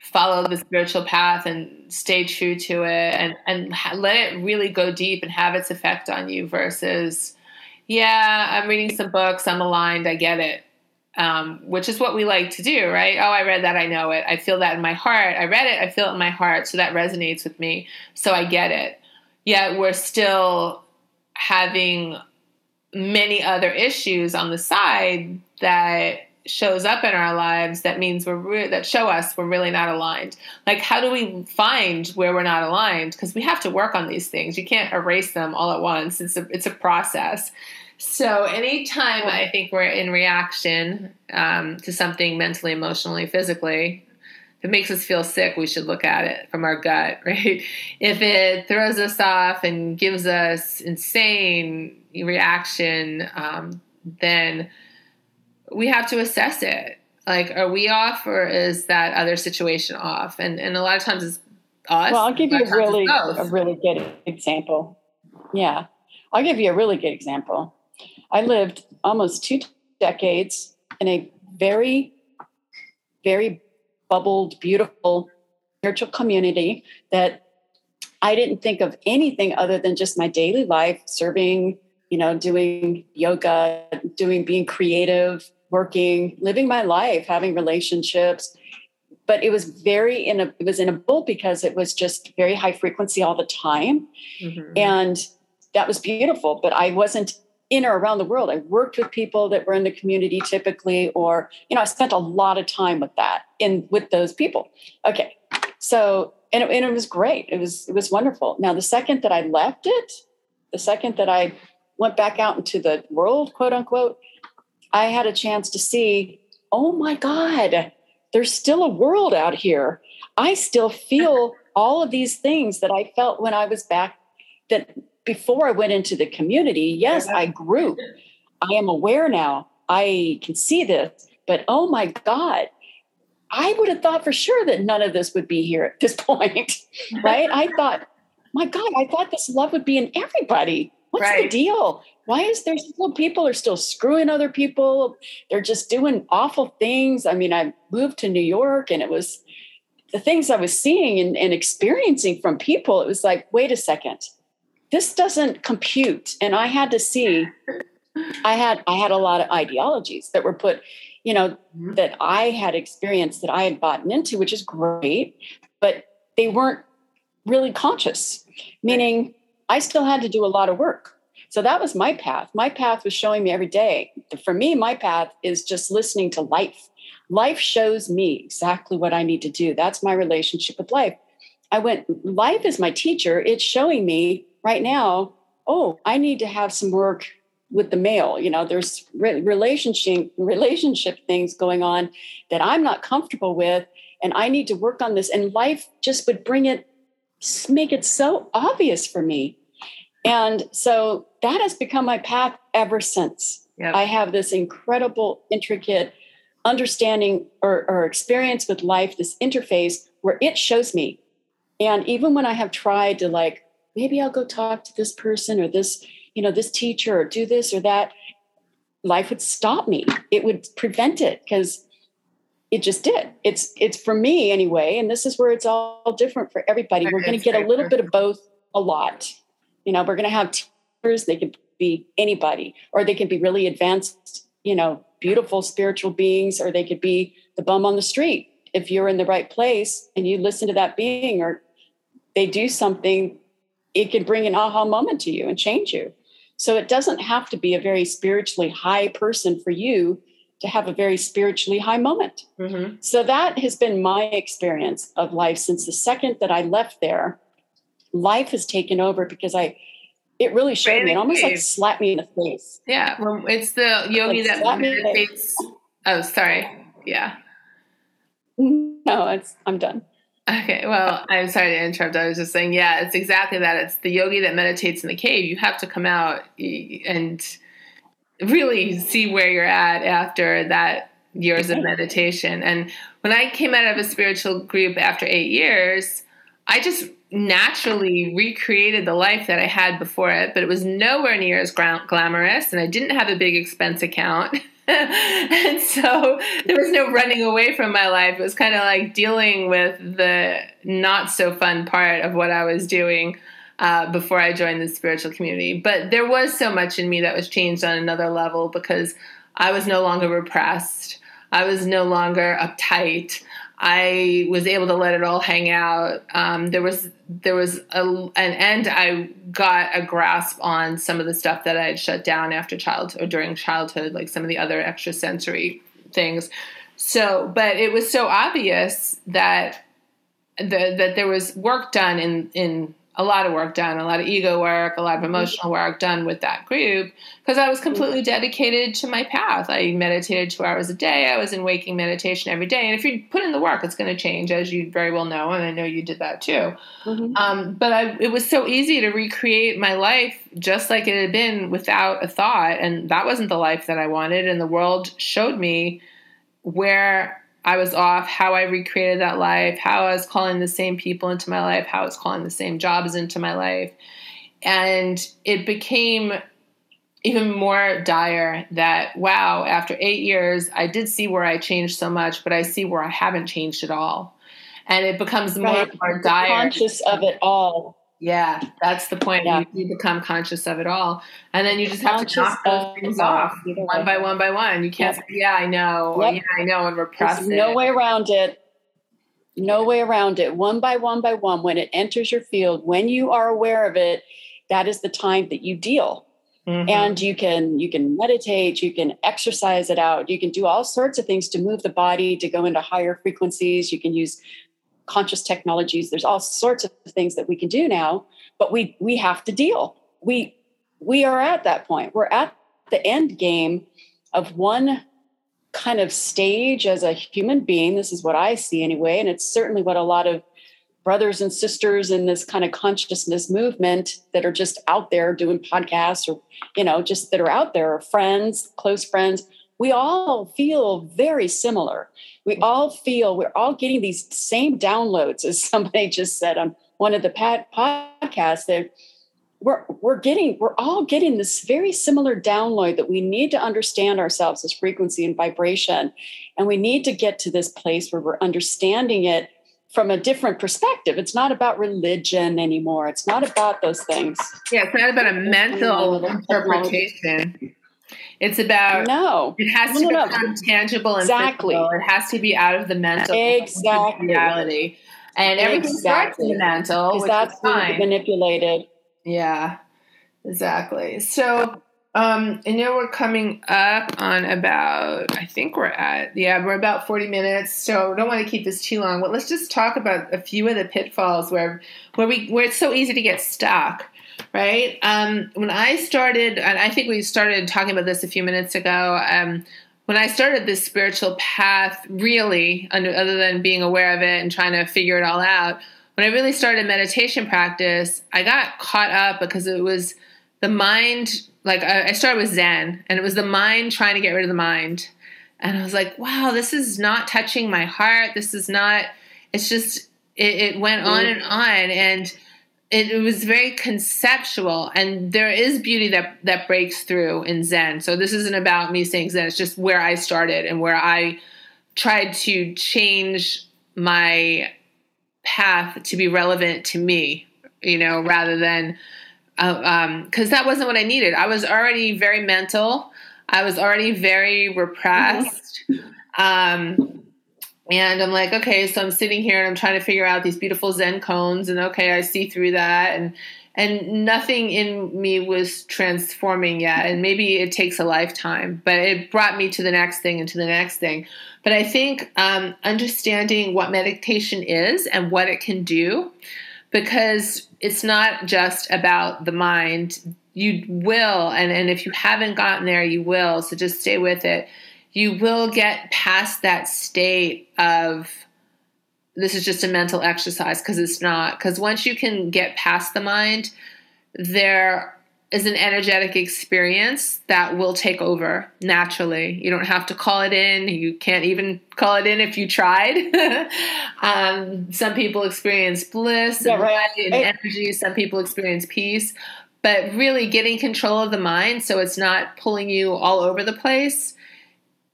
follow the spiritual path and stay true to it and, and let it really go deep and have its effect on you versus, yeah, I'm reading some books, I'm aligned, I get it. Um, which is what we like to do, right? Oh, I read that, I know it. I feel that in my heart. I read it, I feel it in my heart. So that resonates with me. So I get it. Yet we're still having many other issues on the side that shows up in our lives that means we're re- that show us we're really not aligned like how do we find where we're not aligned because we have to work on these things you can't erase them all at once it's a it's a process so anytime i think we're in reaction um, to something mentally emotionally physically if it makes us feel sick, we should look at it from our gut, right? If it throws us off and gives us insane reaction, um, then we have to assess it. Like, are we off or is that other situation off? And and a lot of times it's us. Well, I'll give you a really a really good example. Yeah, I'll give you a really good example. I lived almost two decades in a very, very bubbled, beautiful spiritual community that I didn't think of anything other than just my daily life, serving, you know, doing yoga, doing being creative, working, living my life, having relationships. But it was very in a it was in a bowl because it was just very high frequency all the time. Mhm. And that was beautiful, but I wasn't in or around the world. I worked with people that were in the community typically, or, you know, I spent a lot of time with that in with those people. Okay. So, and it, and it was great. It was, it was wonderful. Now, the second that I left it, the second that I went back out into the world, quote unquote, I had a chance to see, oh my God, there's still a world out here. I still feel all of these things that I felt when I was back that before I went into the community. Yes, I grew. I am aware now. I can see this, but oh my God, I would have thought for sure that none of this would be here at this point, right? I thought, my God, I thought this love would be in everybody. What's the deal? Why is there still people are still screwing other people? They're just doing awful things. I mean, I moved to New York and it was the things I was seeing and, and experiencing from people. It was like, wait a second, this doesn't compute. And I had to see, I had I had a lot of ideologies that were put, you know, Mhm. that I had experienced that I had bought into, which is great, but they weren't really conscious, meaning I still had to do a lot of work. So that was my path. My path was showing me every day. For me, my path is just listening to life. Life shows me exactly what I need to do. That's my relationship with life. I went, life is my teacher. It's showing me right now, oh, I need to have some work with the male. You know, there's re- relationship relationship things going on that I'm not comfortable with, and I need to work on this. And life just would bring it, make it so obvious for me. And so that has become my path ever since. Yep. I have this incredible, intricate understanding or, or experience with life, this interface where it shows me. And even when I have tried to like, maybe I'll go talk to this person or this, you know, this teacher or do this or that, life would stop me. It would prevent it because it just did. It's it's for me anyway, and this is where it's all different for everybody. We're going to get a little bit of both a lot. You know, we're going to have teachers, they could be anybody or they could be really advanced, you know, beautiful spiritual beings or they could be the bum on the street. If you're in the right place and you listen to that being or they do something, it could bring an aha moment to you and change you. So it doesn't have to be a very spiritually high person for you to have a very spiritually high moment. Mhm. So that has been my experience of life since the second that I left there. Life has taken over because I, it really showed me, it almost like slapped me in the face. Yeah, well, it's the yogi Like, that slap me in the meditates. Oh, sorry. Yeah. No, it's, I'm done. Okay, well, I'm sorry to interrupt. I was just saying, yeah, it's exactly that. It's the yogi that meditates in the cave. You have to come out and really see where you're at after that years of meditation. And when I came out of a spiritual group after eight years, I just naturally recreated the life that I had before it, but it was nowhere near as glamorous, and I didn't have a big expense account. and so there was no running away from my life. It was kind of like dealing with the not so fun part of what I was doing uh, before I joined the spiritual community. But there was so much in me that was changed on another level because I was no longer repressed. I was no longer uptight. I was able to let it all hang out. Um, there was there was a, an end. I got a grasp on some of the stuff that I had shut down after childhood or during childhood, like some of the other extrasensory things. So, but it was so obvious that the, that there was work done in in a lot of work done, a lot of ego work, a lot of mm-hmm. emotional work done with that group because I was completely dedicated to my path. I meditated two hours a day. I was in waking meditation every day. And if you put in the work, it's going to change, as you very well know. And I know you did that too. Mm-hmm. Um, but I, it was so easy to recreate my life just like it had been without a thought. And that wasn't the life that I wanted. And the world showed me where I was off, how I recreated that life, how I was calling the same people into my life, how I was calling the same jobs into my life. And it became even more dire that, wow, after eight years, I did see where I changed so much, but I see where I haven't changed at all. And it becomes more right. and more dire. Conscious of it all. Yeah, that's the point. Yeah. You become conscious of it all, and then you just have conscious to knock those things off one by one by one. You can't yep. say, "Yeah, I know," yep. "Yeah, I know," and repress There's it. No way around it. No way around it. One by one by one, when it enters your field, when you are aware of it, that is the time that you deal. Mm-hmm. And you can you can meditate, you can exercise it out, you can do all sorts of things to move the body to go into higher frequencies. You can use conscious technologies. There's all sorts of things that we can do now but we we have to deal. We we are at that point. We're at the end game of one kind of stage as a human being. This is what i see anyway and it's certainly what a lot of brothers and sisters in this kind of consciousness movement that are just out there doing podcasts or you know just that are out there friends close friends we all feel very similar. We mm-hmm. all feel we're all getting these same downloads, as somebody just said on one of the podcasts. That we're we're getting we're all getting this very similar download that we need to understand ourselves as frequency and vibration, and we need to get to this place where we're understanding it from a different perspective. It's not about religion anymore. It's not about those things. Yeah, it's not about a mental interpretation. It's about no. It has to no, become no. tangible and exactly. Physical. It has to be out of the mental exactly reality, and everything exactly. starts in the mental, which that's is fine. manipulated. Yeah, exactly. So, um, I know we're coming up on about. I think we're at yeah, we're about forty minutes. So, don't want to keep this too long. But let's just talk about a few of the pitfalls where where we where it's so easy to get stuck right? Um, when I started, and I think we started talking about this a few minutes ago. Um, when I started this spiritual path, really, under, other than being aware of it and trying to figure it all out, when I really started meditation practice, I got caught up because it was the mind. Like I started with Zen, and it was the mind trying to get rid of the mind. And I was like, wow, this is not touching my heart. This is not. It's just. It, it went on and on, and it, it, was very conceptual and there is beauty that that breaks through in zen. So this isn't about me saying zen it's just where i started and where i tried to change my path to be relevant to me you know rather than because uh, um, that wasn't what i needed. I was already very mental. I was already very repressed. Um, and I'm like, okay, so I'm sitting here and I'm trying to figure out these beautiful Zen koans, and okay, I see through that, and and nothing in me was transforming yet. And maybe it takes a lifetime, but it brought me to the next thing and to the next thing. But I think um, understanding what meditation is and what it can do, because it's not just about the mind. You will, and, and if you haven't gotten there, you will. So just stay with it you will get past that state of this is just a mental exercise because it's not because once you can get past the mind there is an energetic experience that will take over naturally. You don't have to call it in. You can't even call it in if you tried. um, some people experience bliss and, right. and energy. Some people experience peace. But really getting control of the mind so it's not pulling you all over the place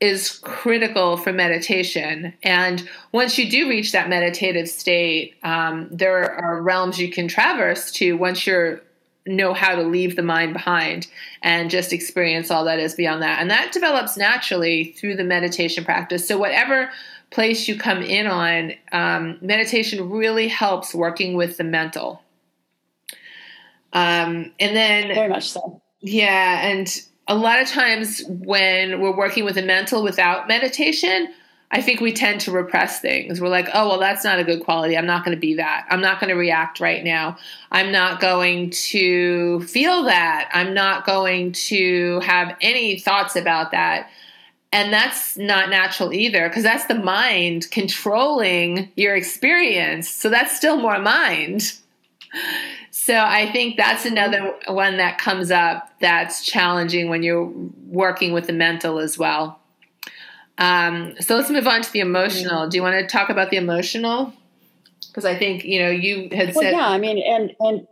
is critical for meditation. And once you do reach that meditative state, um, there are realms you can traverse to once you're know how to leave the mind behind and just experience all that is beyond that. And that develops naturally through the meditation practice. So, whatever place you come in on, um, meditation really helps working with the mental. Um, and then, very much so. Yeah. And a lot of times when we're working with the mental without meditation, I think we tend to repress things. We're like, oh, well, that's not a good quality. I'm not going to be that. I'm not going to react right now. I'm not going to feel that. I'm not going to have any thoughts about that. And that's not natural either because that's the mind controlling your experience. So that's still more mind. So I think that's another one that comes up that's challenging when you're working with the mental as well. Um, so let's move on to the emotional. Do you want to talk about the emotional? Because I think you know you had well, said. Yeah, I mean, and and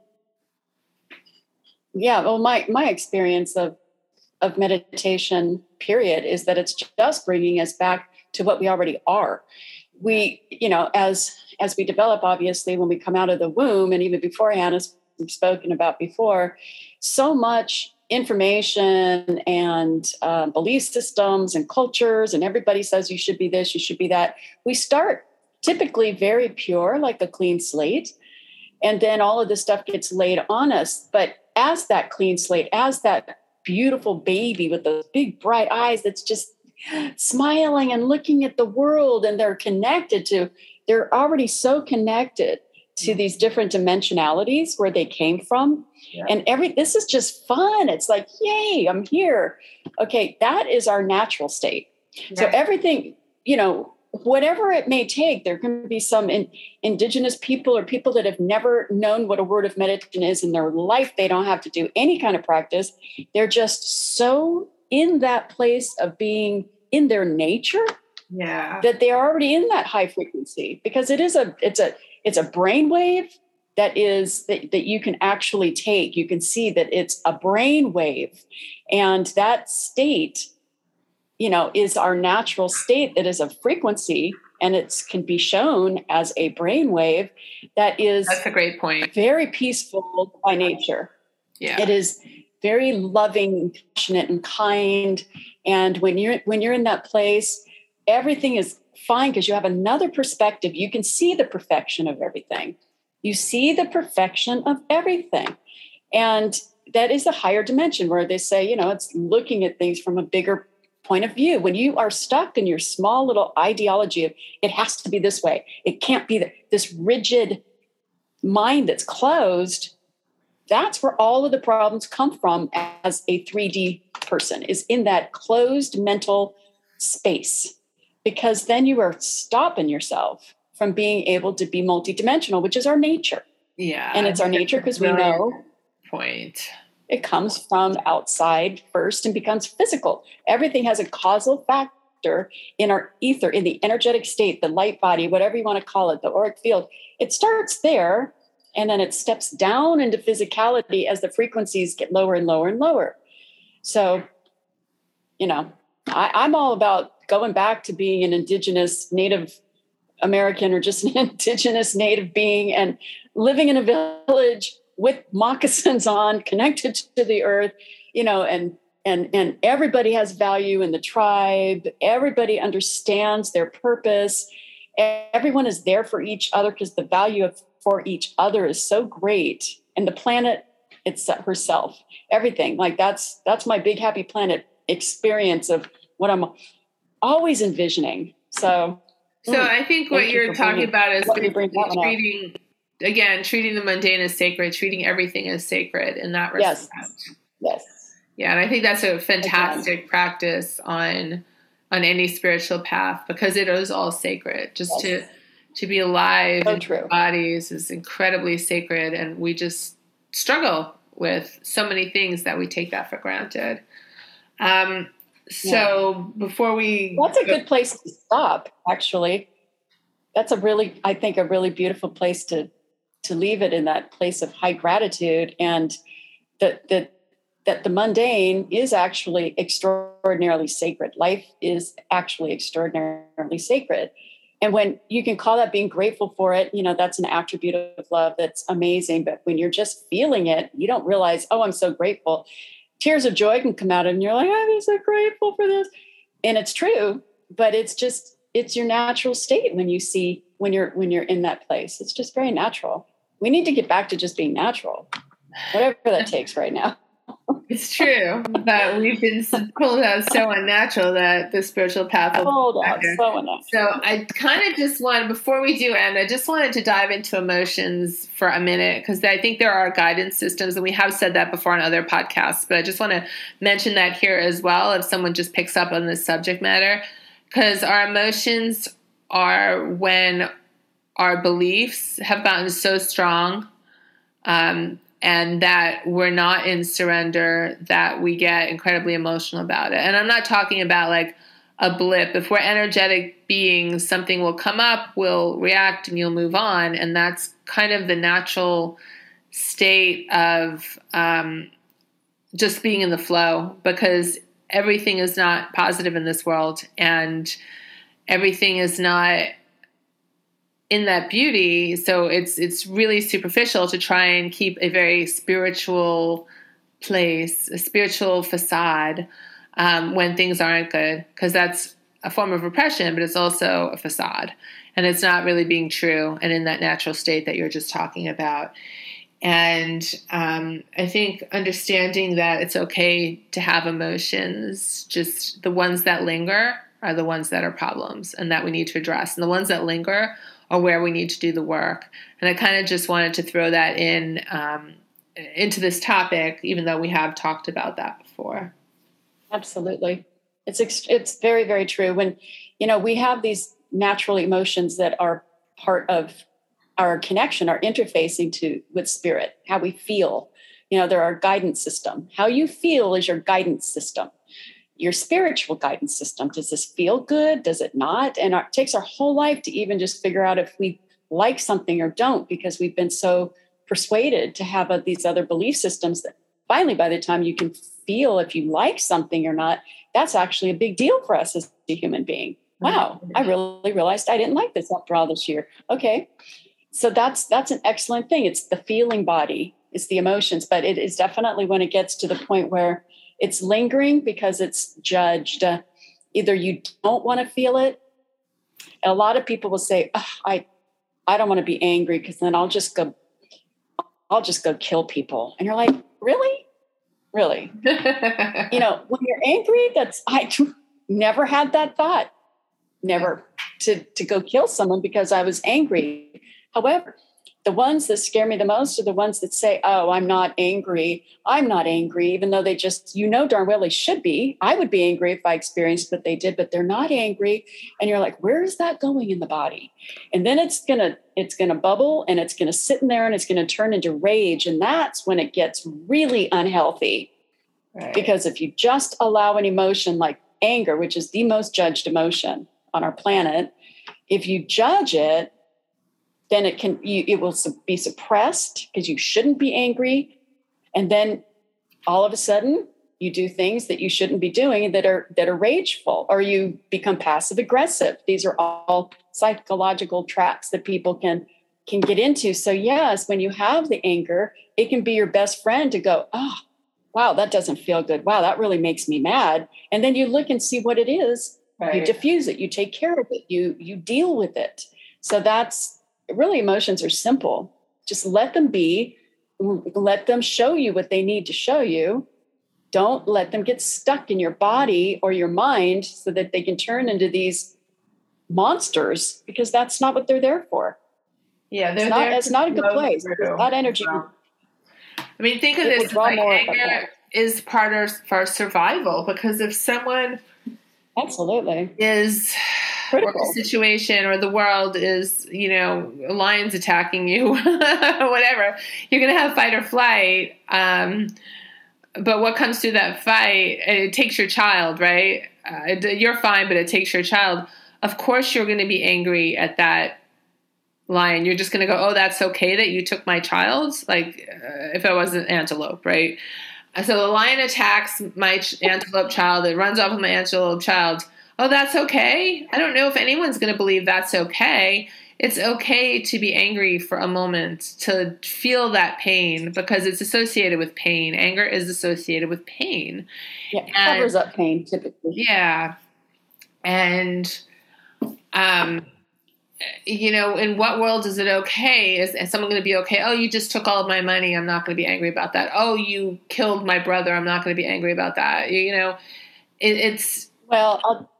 yeah, well, my my experience of of meditation period is that it's just bringing us back to what we already are. We, you know, as as we develop, obviously, when we come out of the womb, and even beforehand, as we've spoken about before, so much information and uh, belief systems and cultures, and everybody says you should be this, you should be that. We start typically very pure, like a clean slate, and then all of this stuff gets laid on us. But as that clean slate, as that beautiful baby with those big bright eyes that's just smiling and looking at the world, and they're connected to, they're already so connected to these different dimensionalities where they came from. Yeah. and every this is just fun. It's like yay i'm here. Okay that is our natural state. Yeah. so everything you know whatever it may take there can be some in, indigenous people or people that have never known what a word of meditation is in their life. They don't have to do any kind of practice. They're just so in that place of being in their nature yeah. that they're already in that high frequency because it is a it's a it's a brain wave that is that, that you can actually take. You can see that it's a brain wave and that state you know is our natural state that is a frequency and it can be shown as a brain wave that is that's a great point. very peaceful by nature. Yeah. It is very loving passionate and kind and when you're when you're in that place everything is fine because you have another perspective. You can see the perfection of everything. You see the perfection of everything. And that is a higher dimension where they say, you know, it's looking at things from a bigger point of view. When you are stuck in your small little ideology of it has to be this way, it can't be this rigid mind that's closed, that's where all of the problems come from as a 3D person, is in that closed mental space because then you are stopping yourself from being able to be multidimensional, which is our nature. Yeah. And it's our nature because we know point. It comes from outside first and becomes physical. Everything has a causal factor in our ether, in the energetic state, the light body, whatever you want to call it, the auric field. It starts there and then it steps down into physicality as the frequencies get lower and lower and lower. So, you know, I, I'm all about going back to being an indigenous native American or just an indigenous native being and living in a village with moccasins on, connected to the earth, you know, and and and everybody has value in the tribe. Everybody understands their purpose. Everyone is there for each other because the value of for each other is so great. And the planet it's herself, everything like that's that's my big happy planet experience of what I'm always envisioning. So, so mm, I think what you're you talking about is treating again treating the mundane as sacred, treating everything as sacred in that respect. Yes. Yes. Yeah, and I think that's a fantastic again. practice on on any spiritual path because it is all sacred. Just yes. to to be alive so in true. bodies is incredibly sacred, and we just struggle with so many things that we take that for granted. Um, so yeah. before we, that's a good place to stop. Actually, that's a really, I think, a really beautiful place to to leave it in that place of high gratitude and that that that the mundane is actually extraordinarily sacred. Life is actually extraordinarily sacred. And when you can call that being grateful for it, you know, that's an attribute of love that's amazing. But when you're just feeling it, you don't realize, oh, I'm so grateful. Tears of joy can come out of and you're like, I'm so grateful for this. And it's true, but it's just, it's your natural state when you see when you're when you're in that place. It's just very natural. We need to get back to just being natural, whatever that takes right now. It's true, but we've been pulled out so unnatural that the spiritual path will pulled out so unnatural. So I kind of just wanted, before we do end, I just wanted to dive into emotions for a minute because I think there are guidance systems, and we have said that before on other podcasts. But I just want to mention that here as well, if someone just picks up on this subject matter, because our emotions are when our beliefs have gotten so strong um, and that we're not in surrender that we get incredibly emotional about it. And I'm not talking about like a blip. If we're energetic beings, something will come up, we'll react, and you'll move on. And that's kind of the natural state of um, just being in the flow because everything is not positive in this world and everything is not in that beauty so it's it's really superficial to try and keep a very spiritual place a spiritual facade um, when things aren't good because that's a form of repression but it's also a facade and it's not really being true and in that natural state that you're just talking about. And um, i think understanding that it's okay to have emotions just the ones that linger are the ones that are problems and that we need to address and the ones that linger or where we need to do the work. And I kind of just wanted to throw that in um, into this topic, even though we have talked about that before. Absolutely, it's it's very very true. When you know we have these natural emotions that are part of our connection, our interfacing to with spirit, how we feel. You know, they're our guidance system. How you feel is your guidance system your spiritual guidance system. Does this feel good? Does it not? And it takes our whole life to even just figure out if we like something or don't because we've been so persuaded to have a, these other belief systems that finally, by the time you can feel if you like something or not, that's actually a big deal for us as a human being. Mm-hmm. Wow, I really realized I didn't like this after all this year. Okay. So that's that's an excellent thing. It's the feeling body, it's the emotions, but it is definitely when it gets to the point where it's lingering because it's judged. Uh, either you don't want to feel it. A lot of people will say, oh, "I, I don't want to be angry because then I'll just go, I'll just go kill people." And you're like, "Really, really?" you know, when you're angry, that's I never had that thought, never to to go kill someone because I was angry. However, the ones that scare me the most are the ones that say, Oh, I'm not angry. I'm not angry, even though they just, you know, darn well they should be. I would be angry if I experienced what they did, but they're not angry. And you're like, Where is that going in the body? And then it's going to, it's going to bubble and it's going to sit in there and it's going to turn into rage. And that's when it gets really unhealthy. Right. Because if you just allow an emotion like anger, which is the most judged emotion on our planet, if you judge it, then it can you, it will be suppressed because you shouldn't be angry. And then all of a sudden you do things that you shouldn't be doing that are that are rageful or you become passive aggressive. These are all psychological traps that people can can get into. So yes when you have the anger it can be your best friend to go oh wow that doesn't feel good. Wow that really makes me mad. And then you look and see what it is. Right. you diffuse it. You take care of it. You you deal with it. So that's really emotions are simple. Just let them be, let them show you what they need to show you. Don't let them get stuck in your body or your mind so that they can turn into these monsters because that's not what they're there for. Yeah, they're it's not, it's not a good place. That energy. I mean, think of it this: like anger is part of our survival because if someone absolutely is Critical. the situation or the world is, you know, lions attacking you, whatever, you're going to have fight or flight. Um, but what comes through that fight, it takes your child, right? Uh, you're fine, but it takes your child. Of course, you're going to be angry at that lion. You're just going to go, oh, that's okay that you took my child? Like, uh, if I was an antelope, right? So the lion attacks my antelope child. It runs off with my antelope child. Oh, that's okay. I don't know if anyone's going to believe that's okay. It's okay to be angry for a moment, to feel that pain because it's associated with pain. Anger is associated with pain. Yeah, it covers up pain typically. Yeah. And um you know, in what world is it okay? Is, is someone going to be okay? Oh, you just took all of my money. I'm not going to be angry about that. Oh, you killed my brother. I'm not going to be angry about that. You, you know, it, it's well, I'll,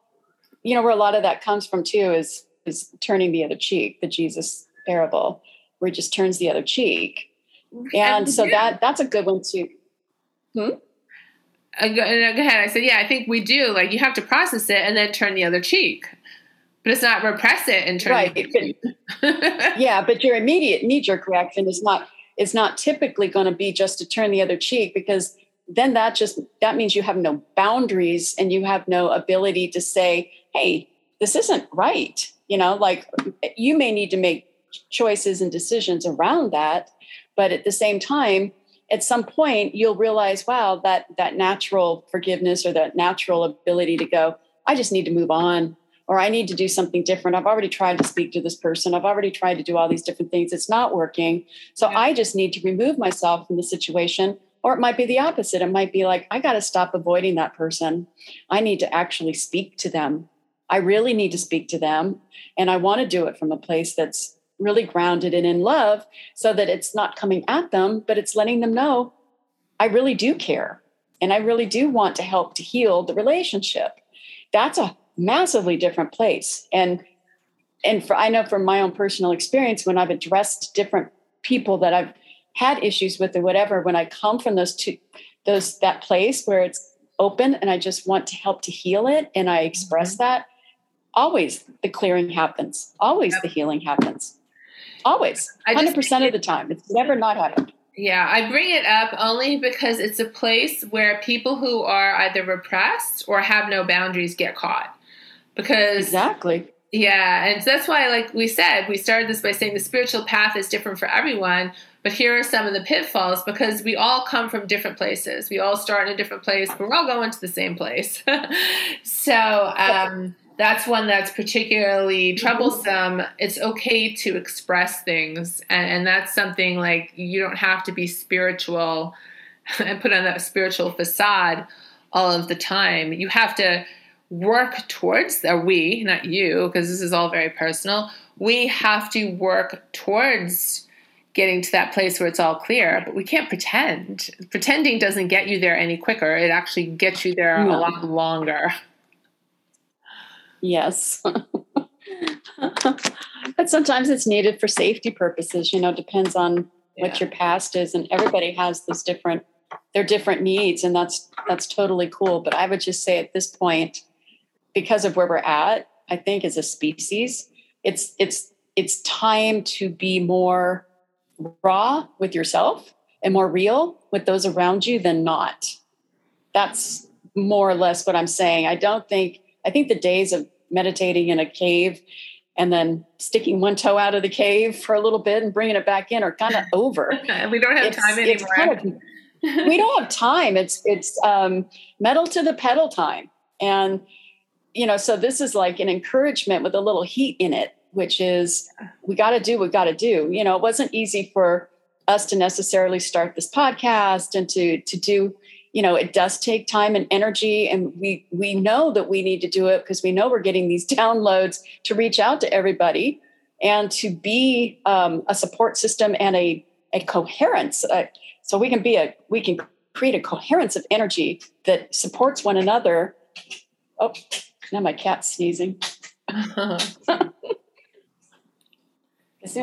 you know, where a lot of that comes from too is is turning the other cheek. The Jesus parable, where he just turns the other cheek, and, and so that that's a good one too. Hmm. Uh, go ahead. I said, yeah, I think we do. Like, you have to process it and then turn the other cheek but it's not repress it and turn right. But, yeah, but your immediate knee jerk reaction is not is not typically going to be just to turn the other cheek because then that just that means you have no boundaries and you have no ability to say, "Hey, this isn't right." You know, like you may need to make choices and decisions around that, but at the same time, at some point you'll realize, wow, that that natural forgiveness or that natural ability to go, I just need to move on or I need to do something different. I've already tried to speak to this person. I've already tried to do all these different things. It's not working. So yeah. I just need to remove myself from the situation. Or it might be the opposite. It might be like, I got to stop avoiding that person. I need to actually speak to them. I really need to speak to them. And I want to do it from a place that's really grounded and in love so that it's not coming at them, but it's letting them know I really do care. And I really do want to help to heal the relationship. That's a massively different place. And and for I know from my own personal experience, when I've addressed different people that I've had issues with or whatever, when I come from those two those that place where it's open and I just want to help to heal it and I express mm-hmm. that, always the clearing happens. Always yep. the healing happens. Always. Hundred percent of the time. It's never not happened. Yeah, I bring it up only because it's a place where people who are either repressed or have no boundaries get caught because exactly yeah and so that's why like we said we started this by saying the spiritual path is different for everyone but here are some of the pitfalls because we all come from different places we all start in a different place but we're all going to the same place so um, that's one that's particularly troublesome it's okay to express things and, and that's something like you don't have to be spiritual and put on that spiritual facade all of the time you have to work towards, or we, not you, because this is all very personal, we have to work towards getting to that place where it's all clear, but we can't pretend. Pretending doesn't get you there any quicker, it actually gets you there no. a lot longer. Yes. but sometimes it's needed for safety purposes, you know, depends on yeah. what your past is and everybody has those different their different needs and that's that's totally cool, but I would just say at this point because of where we're at, I think as a species, it's it's it's time to be more raw with yourself and more real with those around you than not. That's more or less what I'm saying. I don't think I think the days of meditating in a cave and then sticking one toe out of the cave for a little bit and bringing it back in are kind of over. we don't have it's, time anymore. Kind of, we don't have time. It's it's um, metal to the pedal time, and you know, so this is like an encouragement with a little heat in it, which is we got to do what got to do. You know, it wasn't easy for us to necessarily start this podcast and to to do you know it does take time and energy and we we know that we need to do it because we know we're getting these downloads to reach out to everybody and to be um, a support system and a a coherence uh, so we can be a we can create a coherence of energy that supports one another oh now my cat's sneezing.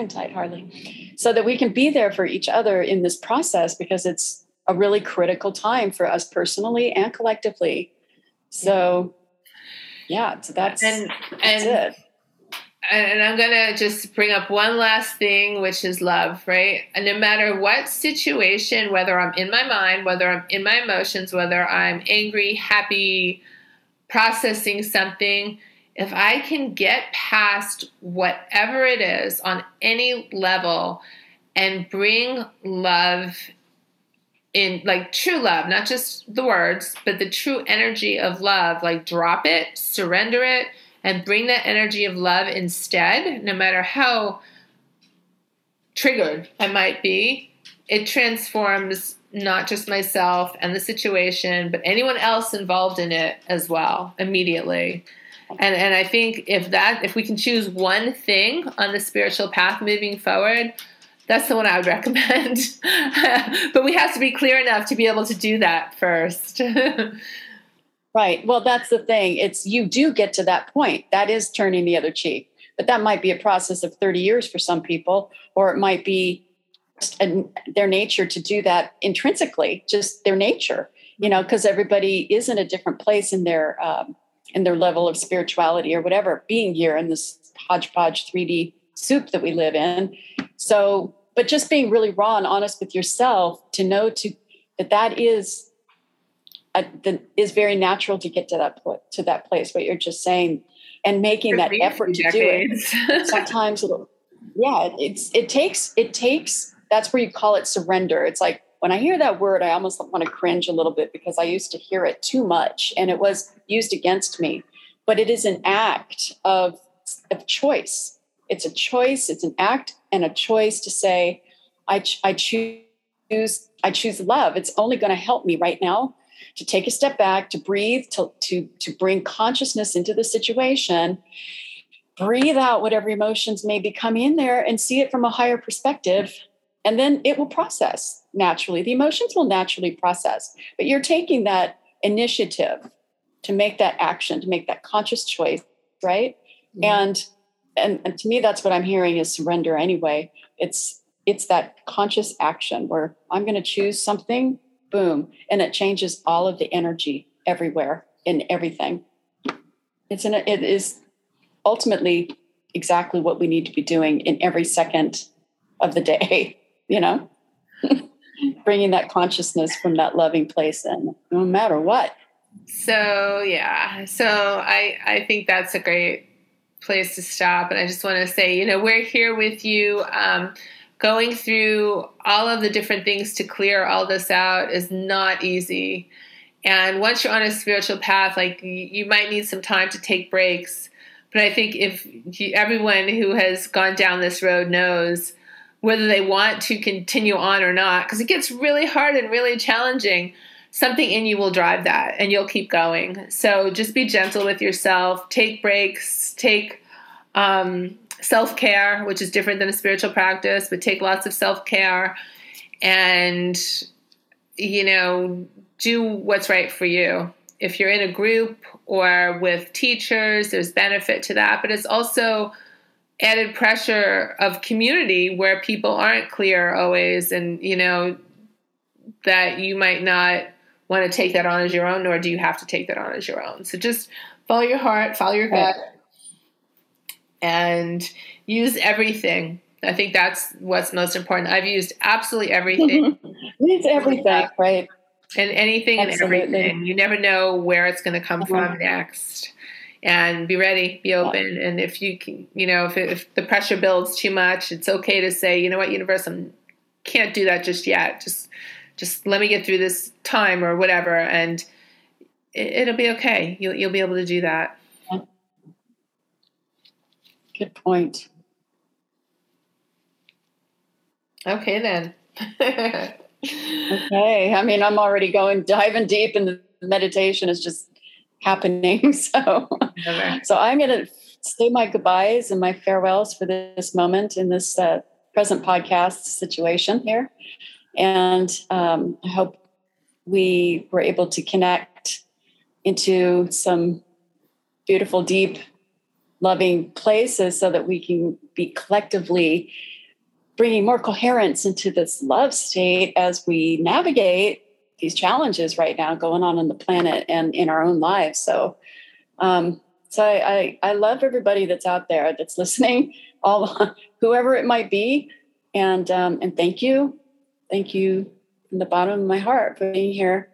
Tight, Harley. So that we can be there for each other in this process because it's a really critical time for us personally and collectively. So yeah so that's and that's and it and I'm gonna just bring up one last thing, which is love, right? And no matter what situation, whether I'm in my mind, whether I'm in my emotions, whether I'm angry, happy, processing something, if I can get past whatever it is on any level and bring love in like true love, not just the words, but the true energy of love, like drop it, surrender it and bring that energy of love instead, no matter how triggered I might be, it transforms not just myself and the situation, but anyone else involved in it as well immediately. And and I think if that if we can choose one thing on the spiritual path moving forward, that's the one I would recommend. but we have to be clear enough to be able to do that first. Right. Well, that's the thing. It's you do get to that point. That is turning the other cheek. But that might be a process of 30 years for some people, or it might be their nature to do that intrinsically, just their nature, you know, because everybody is in a different place in their um, in their level of spirituality or whatever, being here in this hodgepodge 3D soup that we live in. So, but just being really raw and honest with yourself to know to that that is uh, the, is very natural to get to that to that place. What you're just saying, and making that effort to decades. do it. Sometimes it'll, yeah, it's it takes it takes. That's where you call it surrender. It's like when I hear that word, I almost want to cringe a little bit because I used to hear it too much, and it was used against me. But it is an act of of choice. It's a choice. It's an act and a choice to say, I, I choose I choose love. It's only going to help me right now to take a step back, to breathe, to, to, to bring consciousness into the situation, breathe out whatever emotions may be coming in there and see it from a higher perspective. And then it will process naturally. The emotions will naturally process, but you're taking that initiative to make that action, to make that conscious choice, right? Mm-hmm. And, and and to me, that's what I'm hearing is surrender anyway. It's it's that conscious action where I'm going to choose something boom, and it changes all of the energy everywhere in everything. It's an, it is ultimately exactly what we need to be doing in every second of the day, you know, bringing that consciousness from that loving place in, no matter what. So yeah, so I I think that's a great place to stop, and I just want to say, you know, we're here with you. Um, going through all of the different things to clear all this out is not easy. And once you're on a spiritual path, like you might need some time to take breaks. But I think if you, everyone who has gone down this road knows whether they want to continue on or not, because it gets really hard and really challenging, something in you will drive that and you'll keep going. So just be gentle with yourself, take breaks, take um, self care, which is different than a spiritual practice, but take lots of self care and, you know, do what's right for you. If you're in a group or with teachers, there's benefit to that, but it's also added pressure of community where people aren't clear always and, you know, that you might not want to take that on as your own, nor do you have to take that on as your own. So just follow your heart, follow your gut and use everything. I think that's what's most important. I've used absolutely everything. use everything, right? And anything absolutely. and everything. You never know where it's going to come mm-hmm. from next. And be ready, be open. Yeah. And if you can, you know, if, if the pressure builds too much, it's okay to say, you know what, universe, I can't do that just yet. Just, just let me get through this time or whatever, and it, will be okay. You'll you'll be able to do that. Good point. Okay, then. okay. I mean, I'm already going diving deep, and the meditation is just happening. So, okay. so I'm going to say my goodbyes and my farewells for this moment in this uh, present podcast situation here. And um, I hope we were able to connect into some beautiful, deep loving places so that we can be collectively bringing more coherence into this love state as we navigate these challenges right now going on in the planet and in our own lives. So, um, so I, I, I love everybody that's out there that's listening, all whoever it might be, and um, and thank you, thank you from the bottom of my heart for being here.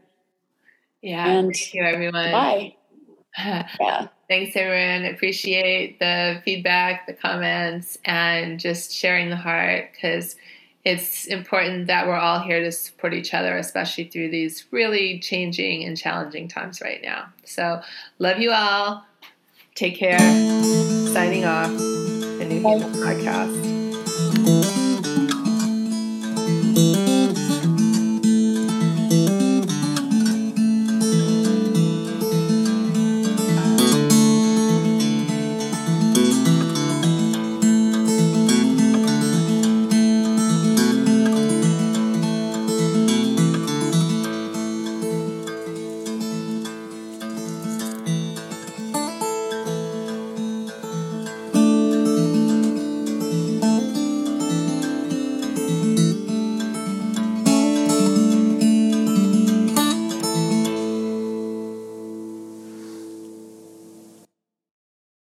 Yeah. And thank you, everyone. Bye. yeah. Thanks, everyone. Appreciate the feedback, the comments, and just sharing the heart because it's important that we're all here to support each other, especially through these really changing and challenging times right now. So, love you all. Take care. Signing off, the New People Podcast.